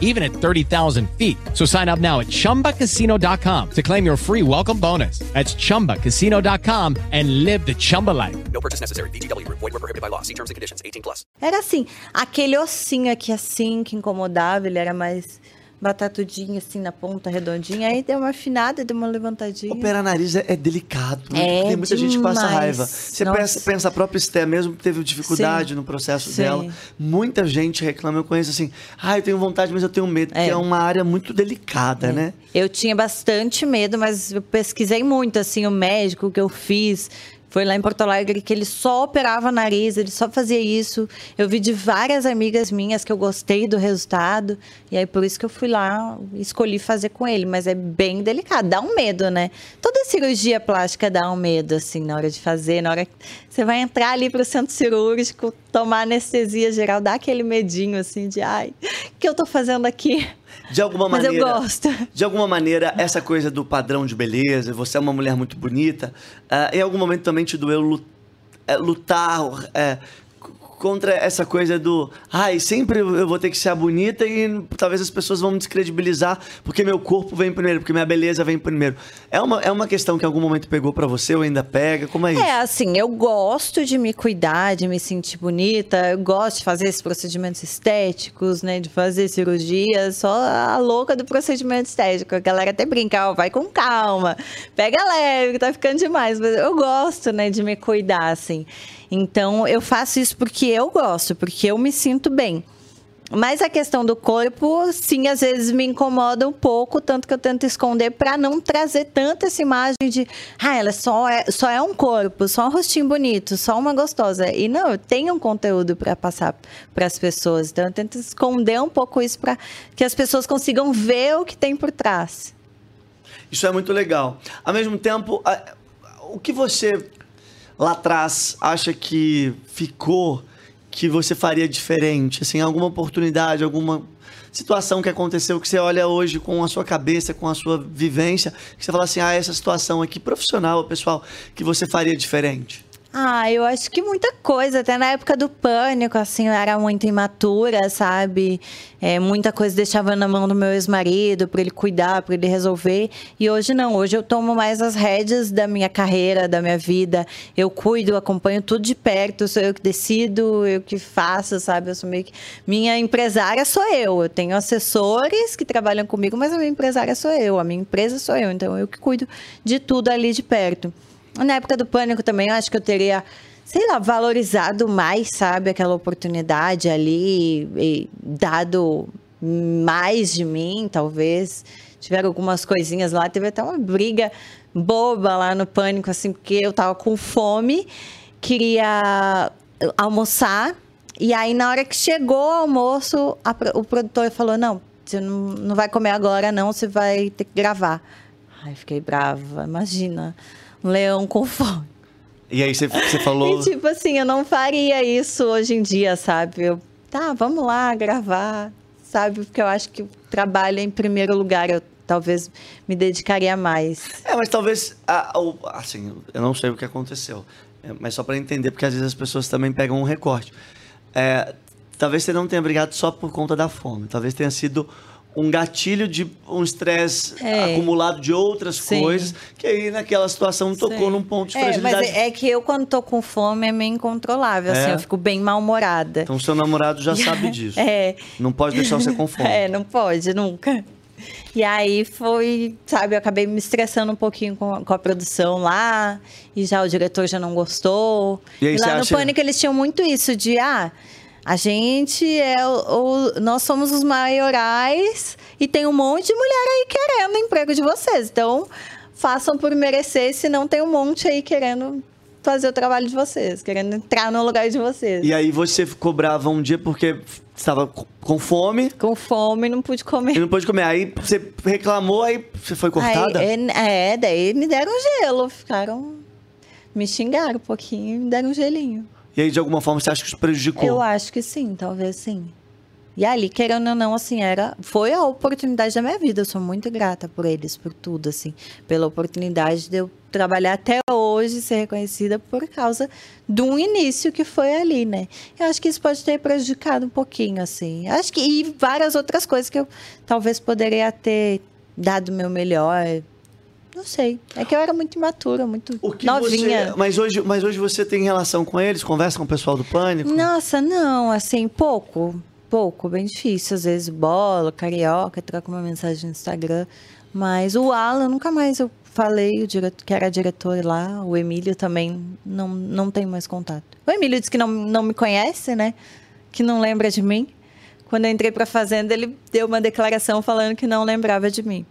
Speaker 8: even at 30,000 feet. So sign up now at ChumbaCasino.com to claim your free welcome bonus. That's ChumbaCasino.com and live the Chumba life.
Speaker 9: No purchase necessary. VGW Group. Void were prohibited by law. See terms and conditions. 18 plus.
Speaker 2: Era assim, aquele ossinho aqui assim, que incomodava, ele era mais batatudinho assim na ponta, redondinha. Aí deu uma afinada, deu uma levantadinha.
Speaker 1: Operar nariz é, é delicado.
Speaker 2: É
Speaker 1: Tem muita gente que passa
Speaker 2: demais.
Speaker 1: raiva. Você
Speaker 2: Nossa.
Speaker 1: pensa, pensa a própria Esté mesmo que teve dificuldade
Speaker 2: Sim.
Speaker 1: no processo
Speaker 2: Sim.
Speaker 1: dela. Muita gente reclama. Eu conheço assim, ah, eu tenho vontade, mas eu tenho medo, porque
Speaker 2: É.
Speaker 1: é uma área muito delicada, né?
Speaker 2: Eu tinha bastante medo, mas eu pesquisei muito, assim, o médico que eu fiz. Foi lá em Porto Alegre que ele só operava nariz, ele só fazia isso. Eu vi de várias amigas minhas que eu gostei do resultado. E aí por isso que eu fui lá escolhi fazer com ele. Mas é bem delicado, dá um medo, né? Toda cirurgia plástica dá um medo, assim, na hora de fazer, na hora que você vai entrar ali pro centro cirúrgico, tomar anestesia geral, dá aquele medinho, assim, de ai, o que eu tô fazendo aqui?
Speaker 1: De alguma
Speaker 2: Mas eu
Speaker 1: maneira.
Speaker 2: gosto.
Speaker 1: De alguma maneira, essa coisa do padrão de beleza, você é uma mulher muito bonita, ah, em algum momento também te doeu lu- é, lutar é, c- contra essa coisa do. Ai, sempre eu vou ter que ser a bonita e talvez as pessoas vão me descredibilizar porque meu corpo vem primeiro, porque minha beleza vem primeiro. É uma, é uma questão que em algum momento pegou pra você ou ainda pega? Como é isso?
Speaker 2: É, assim, eu gosto de me cuidar, de me sentir bonita, eu gosto de fazer esses procedimentos estéticos, né, de fazer cirurgia, só a louca do procedimento estético. A galera até brinca, ó, vai com calma, pega leve, que tá ficando demais. Mas eu gosto, né, de me cuidar, assim. Então, eu faço isso porque eu gosto, porque eu me sinto bem. Mas a questão do corpo, sim, às vezes me incomoda um pouco, tanto que eu tento esconder para não trazer tanta essa imagem de, ah, ela só é, só é um corpo, só um rostinho bonito, só uma gostosa. E não, eu tenho um conteúdo para passar para as pessoas, então eu tento esconder um pouco isso para que as pessoas consigam ver o que tem por trás.
Speaker 1: Isso é muito legal. Ao mesmo tempo, o que você lá atrás acha que ficou que você faria diferente? Assim, alguma oportunidade, alguma situação que aconteceu que você olha hoje com a sua cabeça, com a sua vivência, que você fala assim, ah, essa situação aqui profissional, pessoal, que você faria diferente?
Speaker 2: Ah, eu acho que muita coisa. Até na época do pânico, assim, eu era muito imatura, sabe? É, muita coisa deixava na mão do meu ex-marido para ele cuidar, para ele resolver. E hoje não. Hoje eu tomo mais as rédeas da minha carreira, da minha vida. Eu cuido, acompanho tudo de perto. Sou eu que decido, eu que faço, sabe? Eu sou meio que... Minha empresária sou eu. Eu tenho assessores que trabalham comigo, mas a minha empresária sou eu. A minha empresa sou eu. Então eu que cuido de tudo ali de perto. Na época do pânico também, eu acho que eu teria, sei lá, valorizado mais, sabe, aquela oportunidade ali e dado mais de mim, talvez. Tiveram algumas coisinhas lá, teve até uma briga boba lá no pânico, assim, porque eu tava com fome, queria almoçar. E aí, na hora que chegou o almoço, a, o produtor falou: Não, você não, não vai comer agora, não, você vai ter que gravar. Ai, fiquei brava, imagina leão com fome.
Speaker 1: E aí você, você falou. *laughs*
Speaker 2: E tipo assim, eu não faria isso hoje em dia, sabe? Eu, tá, vamos lá gravar, sabe? Porque eu acho que o trabalho é em primeiro lugar. Eu talvez me dedicaria mais.
Speaker 1: É, mas talvez. Assim, eu não sei o que aconteceu. É, mas só para entender, porque às vezes as pessoas também pegam um recorte. É, talvez você não tenha brigado só por conta da fome. Talvez tenha sido um gatilho de um estresse é. acumulado de outras Sim. coisas, que aí naquela situação tocou Sim. num ponto de fragilidade.
Speaker 2: É, mas é que eu, quando tô com fome, é meio incontrolável, assim, é. assim, eu fico bem mal-humorada.
Speaker 1: Então, seu namorado já sabe *laughs* disso. É. Não pode deixar você com fome. *laughs*
Speaker 2: É, não pode, nunca. E aí foi, sabe, eu acabei me estressando um pouquinho com a, com a produção lá, e já o diretor já não gostou. E, aí, e lá no acha... Pânico eles tinham muito isso de, ah, a gente é o, o, nós somos os maiorais e tem um monte de mulher aí querendo o emprego de vocês. Então, façam por merecer, senão tem um monte aí querendo fazer o trabalho de vocês, querendo entrar no lugar de vocês.
Speaker 1: E aí você cobrava um dia porque estava com fome.
Speaker 2: Com fome, não pude comer.
Speaker 1: E não pôde comer. Aí você reclamou, aí você foi cortada?
Speaker 2: Aí, é, é, daí me deram gelo, ficaram. Me xingaram um pouquinho e me deram um gelinho.
Speaker 1: E aí, de alguma forma, você acha que isso prejudicou?
Speaker 2: Eu acho que sim, talvez sim. E ali, querendo ou não, assim, era, foi a oportunidade da minha vida. Eu sou muito grata por eles, por tudo, assim, pela oportunidade de eu trabalhar até hoje, ser reconhecida por causa de um início que foi ali, né? Eu acho que isso pode ter prejudicado um pouquinho, assim. Acho que e várias outras coisas que eu talvez poderia ter dado meu melhor, não sei. É que eu era muito imatura, muito novinha.
Speaker 1: Você, mas, hoje, mas hoje você tem relação com eles? Conversa com o pessoal do Pânico?
Speaker 2: Nossa, não. Assim, pouco. Pouco. Bem difícil. Às vezes bola, carioca, troca uma mensagem no Instagram. Mas o Alan, nunca mais eu falei, o diretor, que era diretor lá. O Emílio também não, não tem mais contato. O Emílio disse que não, não me conhece, né? Que não lembra de mim. Quando eu entrei para Fazenda, ele deu uma declaração falando que não lembrava de mim.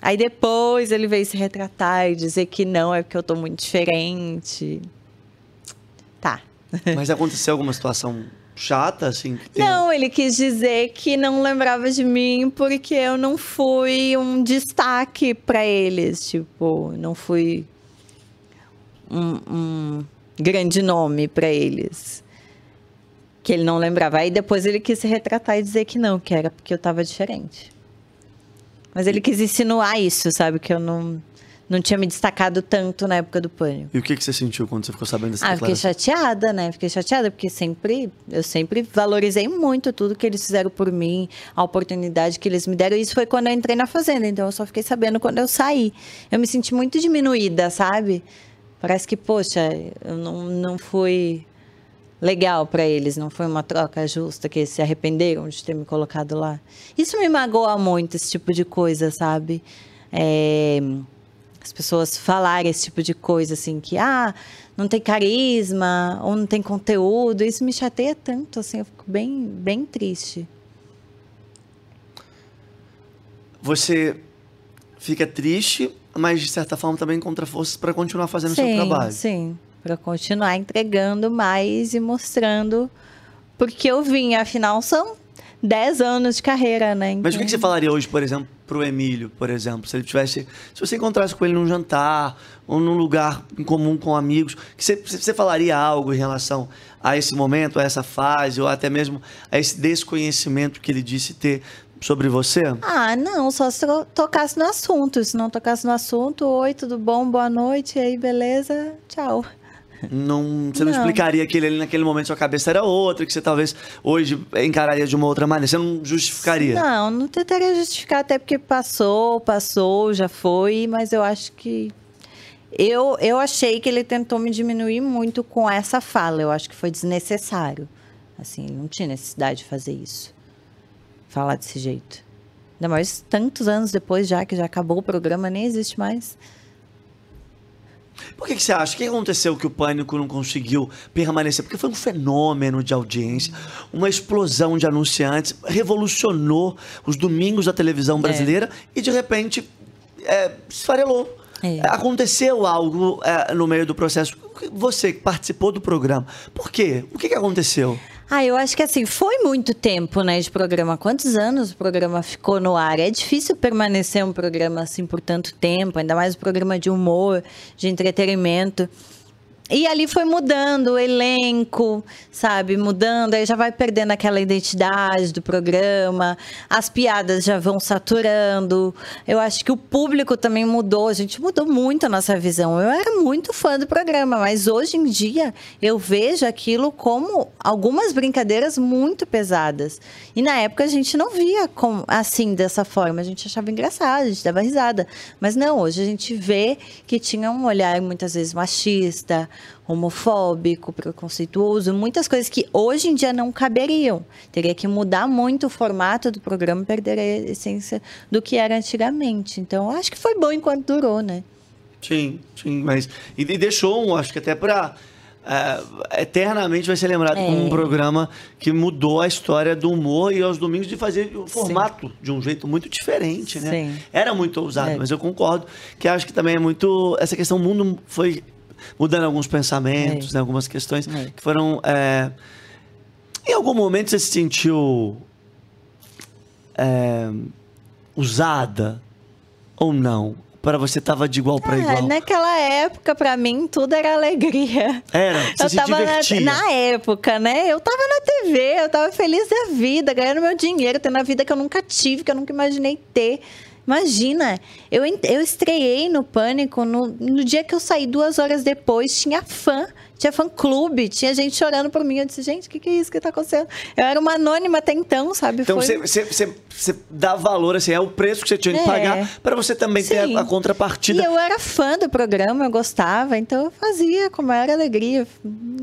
Speaker 2: Aí depois ele veio se retratar e dizer que não, é porque eu tô muito diferente. Tá. *laughs*
Speaker 1: Mas aconteceu alguma situação chata, assim?
Speaker 2: Não, ele quis dizer que não lembrava de mim porque eu não fui um destaque para eles. Tipo, não fui um, um grande nome para eles. Que ele não lembrava. Aí depois ele quis se retratar e dizer que não, que era porque eu tava diferente. Mas ele quis insinuar isso, sabe? Que eu não, não tinha me destacado tanto na época do pânico.
Speaker 1: E o que, que você sentiu quando você ficou sabendo dessa
Speaker 2: ah, fiquei chateada, né? Fiquei chateada, porque sempre, eu sempre valorizei muito tudo que eles fizeram por mim, a oportunidade que eles me deram. E isso foi quando eu entrei na Fazenda, então eu só fiquei sabendo quando eu saí. Eu me senti muito diminuída, sabe? Parece que, poxa, eu não, não fui legal para eles, não foi uma troca justa, que eles se arrependeram de ter me colocado lá. Isso me magoa muito, esse tipo de coisa, sabe? É, as pessoas falarem esse tipo de coisa, assim, que, ah, não tem carisma, ou não tem conteúdo, isso me chateia tanto, assim, eu fico bem, bem triste.
Speaker 1: Você fica triste, mas de certa forma também encontra forças para continuar fazendo o seu trabalho.
Speaker 2: Sim, para continuar entregando mais e mostrando porque eu vim, afinal são 10 anos de carreira, né?
Speaker 1: Então... Mas o que você falaria hoje, por exemplo, pro Emílio, por exemplo? Se ele tivesse. Se você encontrasse com ele num jantar ou num lugar em comum com amigos, que você, você falaria algo em relação a esse momento, a essa fase, ou até mesmo a esse desconhecimento que ele disse ter sobre você?
Speaker 2: Ah, não, só se tocasse no assunto. Se não tocasse no assunto, oi, tudo bom, boa noite, e aí, beleza, tchau.
Speaker 1: Não, você não,
Speaker 2: Não.
Speaker 1: explicaria que ele ali naquele momento sua cabeça era outra, que você talvez hoje encararia de uma outra maneira. Você não justificaria.
Speaker 2: Não, não tentaria justificar, até porque passou, passou, já foi, mas eu acho que. Eu, eu achei que ele tentou me diminuir muito com essa fala. Eu acho que foi desnecessário. Assim, ele não tinha necessidade de fazer isso. Falar desse jeito. Ainda mais tantos anos depois, já que já acabou o programa, nem existe mais.
Speaker 1: Por que, que você acha? O que aconteceu que o Pânico não conseguiu permanecer? Porque foi um fenômeno de audiência, uma explosão de anunciantes, revolucionou os domingos da televisão brasileira e, de repente, é, esfarelou.
Speaker 2: É.
Speaker 1: Aconteceu algo é, no meio do processo. Você que participou do programa, por quê? O que, que aconteceu?
Speaker 2: Ah, eu acho que assim, foi muito tempo, né, de programa. Quantos anos o programa ficou no ar? É difícil permanecer um programa assim por tanto tempo, ainda mais um programa de humor, de entretenimento. E ali foi mudando o elenco, sabe? Mudando, aí já vai perdendo aquela identidade do programa, as piadas já vão saturando. Eu acho que o público também mudou, a gente mudou muito a nossa visão. Eu era muito fã do programa, mas hoje em dia eu vejo aquilo como algumas brincadeiras muito pesadas. E na época a gente não via como, assim, dessa forma, a gente achava engraçado, a gente dava risada. Mas não, hoje a gente vê que tinha um olhar muitas vezes machista, homofóbico, preconceituoso, muitas coisas que hoje em dia não caberiam. Teria que mudar muito o formato do programa, perder a essência do que era antigamente. Então, acho que foi bom enquanto durou, né?
Speaker 1: Sim, sim, mas. E, deixou, acho que até pra. É, eternamente vai ser lembrado
Speaker 2: É.
Speaker 1: como um programa que mudou a história do humor e aos domingos de fazer o formato de um jeito muito diferente, né?
Speaker 2: Sim.
Speaker 1: Era muito ousado,
Speaker 2: É.
Speaker 1: mas eu concordo que acho que também é muito. Essa questão, o mundo foi mudando alguns pensamentos,
Speaker 2: É.
Speaker 1: né, algumas questões
Speaker 2: É.
Speaker 1: que foram. é, Em algum momento você se sentiu. é, usada ou não? Para você tava de igual para
Speaker 2: Ah,
Speaker 1: igual?
Speaker 2: naquela época, pra mim, tudo era alegria.
Speaker 1: Era, você
Speaker 2: eu
Speaker 1: se
Speaker 2: tava
Speaker 1: divertia.
Speaker 2: na, na época, né? Eu tava na TV, eu tava feliz da vida, ganhando meu dinheiro, tendo a vida que eu nunca tive, que eu nunca imaginei ter. Imagina, eu, eu estreiei no Pânico no, no dia que eu saí, duas horas depois, tinha fã, tinha fã-clube, tinha gente chorando por mim. Eu disse, gente, o que, que é isso que tá acontecendo? Eu era uma anônima até então, sabe?
Speaker 1: Então
Speaker 2: Foi-
Speaker 1: você, você dá valor, assim, é o preço que você tinha que
Speaker 2: É.
Speaker 1: pagar para você também ter
Speaker 2: Sim.
Speaker 1: a, a contrapartida.
Speaker 2: E eu era fã do programa, eu gostava, então eu fazia com maior alegria.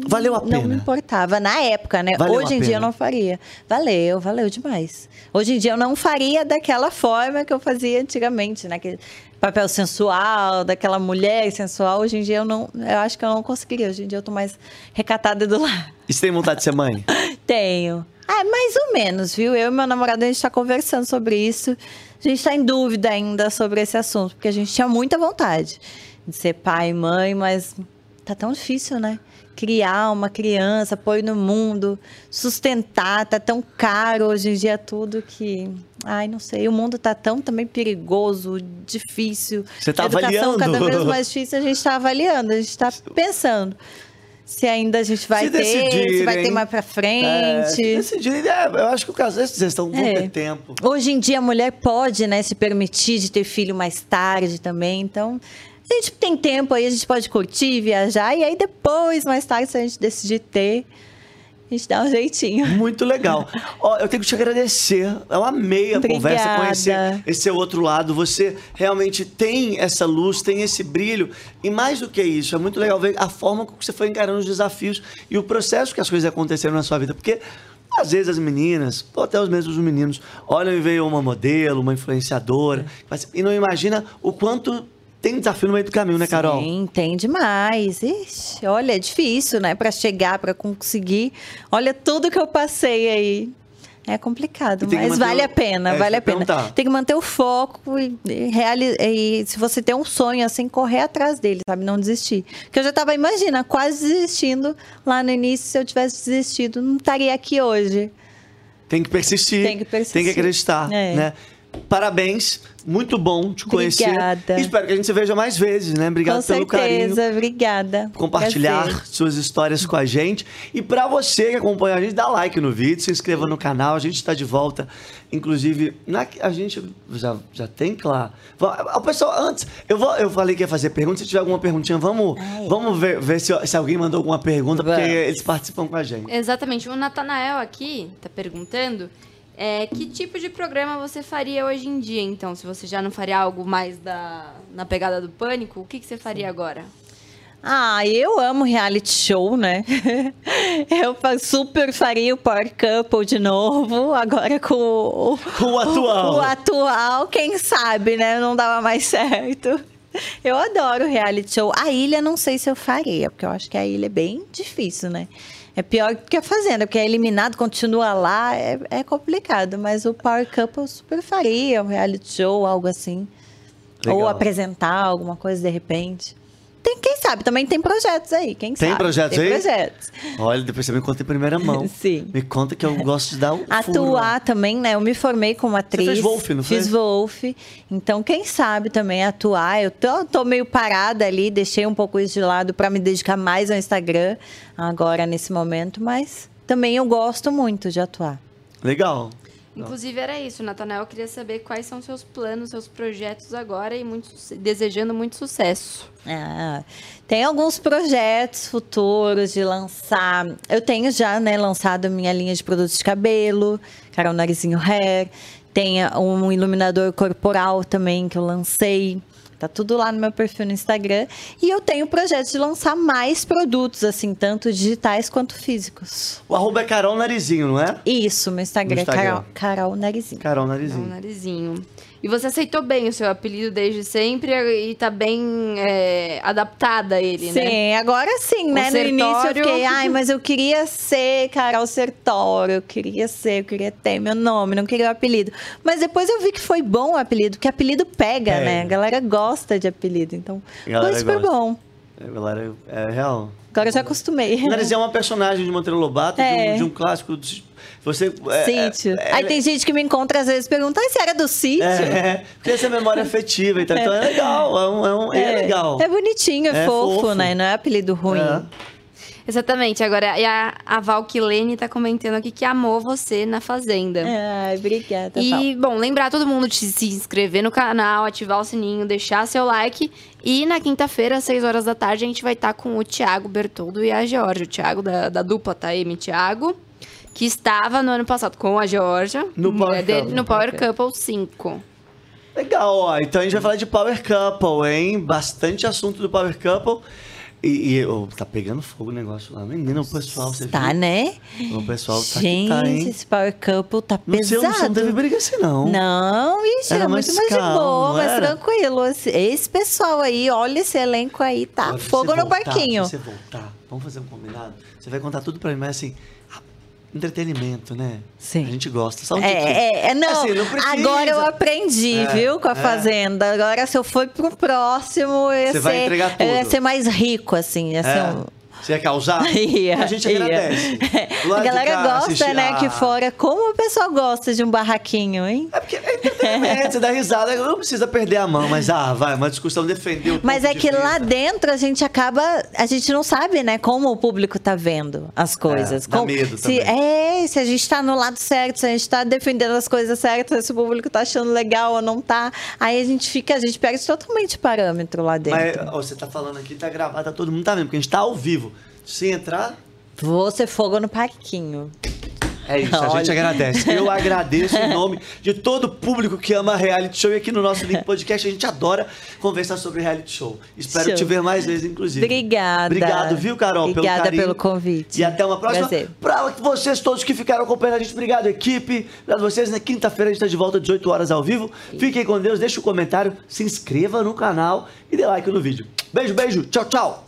Speaker 1: Valeu a
Speaker 2: Não me
Speaker 1: pena.
Speaker 2: importava. Na época, né?
Speaker 1: Valeu
Speaker 2: Hoje em dia
Speaker 1: pena.
Speaker 2: eu não faria. Valeu, valeu demais. Hoje em dia eu não faria daquela forma que eu fazia antigamente, naquele papel sensual, daquela mulher sensual. Hoje em dia eu não. Eu acho que eu não conseguiria. Hoje em dia eu tô mais recatada do lar.
Speaker 1: E você tem vontade de ser mãe? *laughs*
Speaker 2: Tenho. Ah, mais ou menos, viu? Eu e meu namorado, a gente tá conversando sobre isso. A gente tá em dúvida ainda sobre esse assunto, porque a gente tinha muita vontade de ser pai e mãe, mas tá tão difícil, né? Criar uma criança, pôr no mundo, sustentar, tá tão caro hoje em dia tudo que. Ai, não sei. O mundo tá tão também perigoso, difícil.
Speaker 1: Você tá
Speaker 2: a educação
Speaker 1: avaliando?
Speaker 2: cada vez mais *laughs* difícil, a gente tá avaliando, a gente tá pensando. Se ainda a gente vai
Speaker 1: Se
Speaker 2: ter, se vai ter mais pra
Speaker 1: É,
Speaker 2: frente.
Speaker 1: decidirem, é, eu acho que o caso vocês estão vão
Speaker 2: É.
Speaker 1: ter tempo.
Speaker 2: Hoje em dia a mulher pode, né, se permitir de ter filho mais tarde também. Então, a gente tem tempo aí, a gente pode curtir, viajar. E aí depois, mais tarde, se a gente decidir ter, a gente dá um jeitinho.
Speaker 1: Muito legal. Ó, eu tenho que te agradecer. Eu amei a conversa,
Speaker 2: Obrigada.
Speaker 1: conhecer esse outro lado. Você realmente tem essa luz, tem esse brilho. E mais do que isso, é muito legal ver a forma como você foi encarando os desafios e o processo que as coisas aconteceram na sua vida. Porque às vezes as meninas, ou até os mesmos meninos, olham e veem uma modelo, uma influenciadora, mas- e não imagina o quanto tem desafio no meio do caminho, né, Carol?
Speaker 2: Sim, tem demais. Ixi, olha, é difícil, né, Pra chegar, pra conseguir. Olha tudo que eu passei aí. É complicado, mas vale
Speaker 1: o-
Speaker 2: a pena,
Speaker 1: é,
Speaker 2: vale a pena.
Speaker 1: perguntar.
Speaker 2: Tem que manter o foco e, e, reali- e se você tem um sonho assim, correr atrás dele, sabe? Não desistir. Porque eu já tava, imagina, quase desistindo lá no início. Se eu tivesse desistido, não estaria aqui hoje.
Speaker 1: Tem que persistir.
Speaker 2: Tem que persistir.
Speaker 1: Tem que acreditar,
Speaker 2: É.
Speaker 1: né? Parabéns. Muito bom te conhecer.
Speaker 2: Obrigada.
Speaker 1: E espero que a gente se veja mais vezes, né? Obrigado
Speaker 2: Com
Speaker 1: pelo carinho.
Speaker 2: certeza, obrigada.
Speaker 1: Compartilhar
Speaker 2: Prazer.
Speaker 1: suas histórias com a gente. E pra você que acompanha a gente, dá like no vídeo, se inscreva no canal. A gente está de volta. Inclusive, na- a gente já, já tem, claro. O pessoal, antes, eu, vou, eu falei que ia fazer pergunta. Se tiver alguma perguntinha, vamos, vamos ver, ver se, se alguém mandou alguma pergunta, porque eles participam com a gente.
Speaker 10: Exatamente. O Natanael aqui tá perguntando é, que tipo de programa você faria hoje em dia, então? Se você já não faria algo mais da, na pegada do pânico, o que, que você faria agora?
Speaker 2: Ah, eu amo reality show, né? *laughs* Eu super faria o Power Couple de novo, agora com o,
Speaker 1: Com o atual.
Speaker 2: O, atual, quem sabe, né? Não dava mais certo. *laughs* Eu adoro reality show. A ilha, não sei se eu faria, porque eu acho que a ilha é bem difícil, né? É pior que a Fazenda, porque é eliminado, continua lá, é, é complicado. Mas o Power Couple eu super faria, um reality show, algo assim. Ou
Speaker 1: Legal.
Speaker 2: apresentar alguma coisa de repente. Tem, quem sabe, também tem projetos aí, quem
Speaker 1: Tem
Speaker 2: sabe.
Speaker 1: projetos
Speaker 2: tem
Speaker 1: aí?
Speaker 2: projetos.
Speaker 1: Olha, depois você me conta em primeira mão. *laughs*
Speaker 2: Sim.
Speaker 1: Me conta que eu gosto de dar o furo.
Speaker 2: Atuar também, né? Eu me formei como atriz.
Speaker 1: fez Wolf, não
Speaker 2: Fiz
Speaker 1: fez?
Speaker 2: Wolf. Então, quem sabe também atuar. Eu tô, tô meio parada ali, deixei um pouco isso de lado para me dedicar mais ao Instagram agora nesse momento, mas também eu gosto muito de atuar.
Speaker 1: Legal.
Speaker 10: Inclusive era isso, Natanael. Eu queria saber quais são seus planos, seus projetos agora e muito, desejando muito sucesso.
Speaker 2: Ah, tem alguns projetos futuros de lançar. Eu tenho já, né, lançado minha linha de produtos de cabelo, Carol Narizinho Hair. Tem um iluminador corporal também que eu lancei. Tá tudo lá no meu perfil no Instagram. E eu tenho o projeto de lançar mais produtos, assim, tanto digitais quanto físicos.
Speaker 1: O arroba é Carol Narizinho, não é?
Speaker 2: Isso, meu Instagram,
Speaker 1: No Instagram.
Speaker 2: é Carol, Carol Narizinho.
Speaker 1: Carol
Speaker 10: É um
Speaker 1: Narizinho.
Speaker 10: E você aceitou bem o seu apelido desde sempre e tá bem é, adaptada a ele,
Speaker 2: Sim,
Speaker 10: né?
Speaker 2: agora sim, né? No início eu
Speaker 10: Sertório.
Speaker 2: fiquei, ai, mas eu queria ser Carol Sertório, eu queria ser, eu queria ter meu nome, não queria o apelido. Mas depois eu vi que foi bom o apelido, que apelido pega,
Speaker 1: Pega.
Speaker 2: né? A galera gosta de apelido, então
Speaker 1: A
Speaker 2: foi super
Speaker 1: gosta.
Speaker 2: bom.
Speaker 1: É, galera, é real.
Speaker 2: Agora eu já acostumei.
Speaker 1: Narizinho é uma personagem de Monteiro Lobato, de,
Speaker 2: É.
Speaker 1: um, de um clássico. do- Você. é,
Speaker 2: Sítio.
Speaker 1: é-
Speaker 2: Aí
Speaker 1: é-
Speaker 2: tem gente que me encontra às vezes e pergunta, ah, você era do sítio?
Speaker 1: É, porque essa memória afetiva e tal. Então é legal, é, um, é, um, é legal.
Speaker 2: É bonitinho, é,
Speaker 1: É
Speaker 2: fofo,
Speaker 1: fofo.
Speaker 2: né? Não é apelido ruim.
Speaker 1: É.
Speaker 10: Exatamente. Agora, e a, a Valquilene tá comentando aqui que amou você na Fazenda.
Speaker 2: Ai, obrigada, Val.
Speaker 10: E, bom, lembrar todo mundo de se inscrever no canal, ativar o sininho, deixar seu like. E na quinta-feira, às 6 horas da tarde, a gente vai estar com o Thiago Bertoldo e a Georgia. O Thiago da, da dupla Taeme e Thiago, que estava no ano passado com a Georgia.
Speaker 1: No Power
Speaker 10: mulher dele,
Speaker 1: Couple.
Speaker 10: no Power Couple 5.
Speaker 1: Legal, ó. Então a gente vai falar de Power Couple, hein? Bastante assunto do Power Couple. E, e, ô, tá pegando fogo o negócio lá. Menina, o pessoal, você
Speaker 2: Tá,
Speaker 1: viu?
Speaker 2: né?
Speaker 1: O pessoal tá
Speaker 2: Gente,
Speaker 1: que tá, hein?
Speaker 2: esse Power Couple tá
Speaker 1: No seu,
Speaker 2: pesado.
Speaker 1: você não teve briga assim, não.
Speaker 2: Não, ixi,
Speaker 1: Era
Speaker 2: era,
Speaker 1: mais
Speaker 2: muito mais de boa,
Speaker 1: não
Speaker 2: mais
Speaker 1: era?
Speaker 2: tranquilo. Esse, pessoal aí, olha esse elenco aí, tá
Speaker 1: Agora,
Speaker 2: fogo no
Speaker 1: voltar,
Speaker 2: parquinho.
Speaker 1: Se você voltar, vamos fazer um combinado? Você vai contar tudo pra mim, mas assim, entretenimento, né?
Speaker 2: Sim.
Speaker 1: A gente gosta. Só um
Speaker 2: É,
Speaker 1: tiquinho.
Speaker 2: é, é, não,
Speaker 1: Assim, não
Speaker 2: agora eu aprendi,
Speaker 1: É,
Speaker 2: viu, com a
Speaker 1: é.
Speaker 2: Fazenda. Agora, se eu for pro próximo, eu ia,
Speaker 1: Você vai
Speaker 2: ser,
Speaker 1: entregar
Speaker 2: eu ia
Speaker 1: tudo.
Speaker 2: ser mais rico, assim. Ia ser
Speaker 1: É.
Speaker 2: um...
Speaker 1: Você ia causar? *laughs*
Speaker 2: Ia,
Speaker 1: a gente
Speaker 2: ia.
Speaker 1: agradece. *laughs* Lado
Speaker 2: A galera
Speaker 1: cá,
Speaker 2: gosta,
Speaker 1: assistir-
Speaker 2: né,
Speaker 1: Ah.
Speaker 2: aqui fora. Como o pessoal gosta de um barraquinho, hein?
Speaker 1: É porque é entretenimento, você dá risada, não precisa perder a mão, mas ah, vai, uma discussão defender o
Speaker 2: Mas é
Speaker 1: de
Speaker 2: que lá dentro a gente acaba. A gente não sabe, né, como o público tá vendo as coisas.
Speaker 1: É, dá
Speaker 2: Como-
Speaker 1: medo
Speaker 2: se,
Speaker 1: também.
Speaker 2: É, se a gente tá no lado certo, se a gente tá defendendo as coisas certas, se o público tá achando legal ou não tá. Aí a gente fica, a gente perde totalmente parâmetro lá dentro.
Speaker 1: Mas ó, você tá falando aqui, tá gravado, tá todo mundo tá vendo, porque a gente tá ao vivo. Se entrar,
Speaker 2: Você fogo no parquinho.
Speaker 1: é isso, a gente agradece. Eu agradeço em nome de todo o público que ama reality show. E aqui no nosso Link Podcast a gente adora conversar sobre reality show. Espero
Speaker 2: Show.
Speaker 1: te ver mais vezes, inclusive.
Speaker 2: Obrigada.
Speaker 1: Obrigado, viu, Carol,
Speaker 2: Obrigada
Speaker 1: pelo carinho.
Speaker 2: pelo convite.
Speaker 1: E até uma próxima.
Speaker 2: Prazer.
Speaker 1: Pra vocês todos que ficaram acompanhando a gente, obrigado, equipe. Obrigado a vocês. Na quinta-feira a gente tá de volta, 18 horas ao vivo. Fiquem com Deus, deixe o comentário, se inscreva no canal e dê like no vídeo. Beijo, beijo. Tchau, tchau.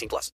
Speaker 9: 18 plus.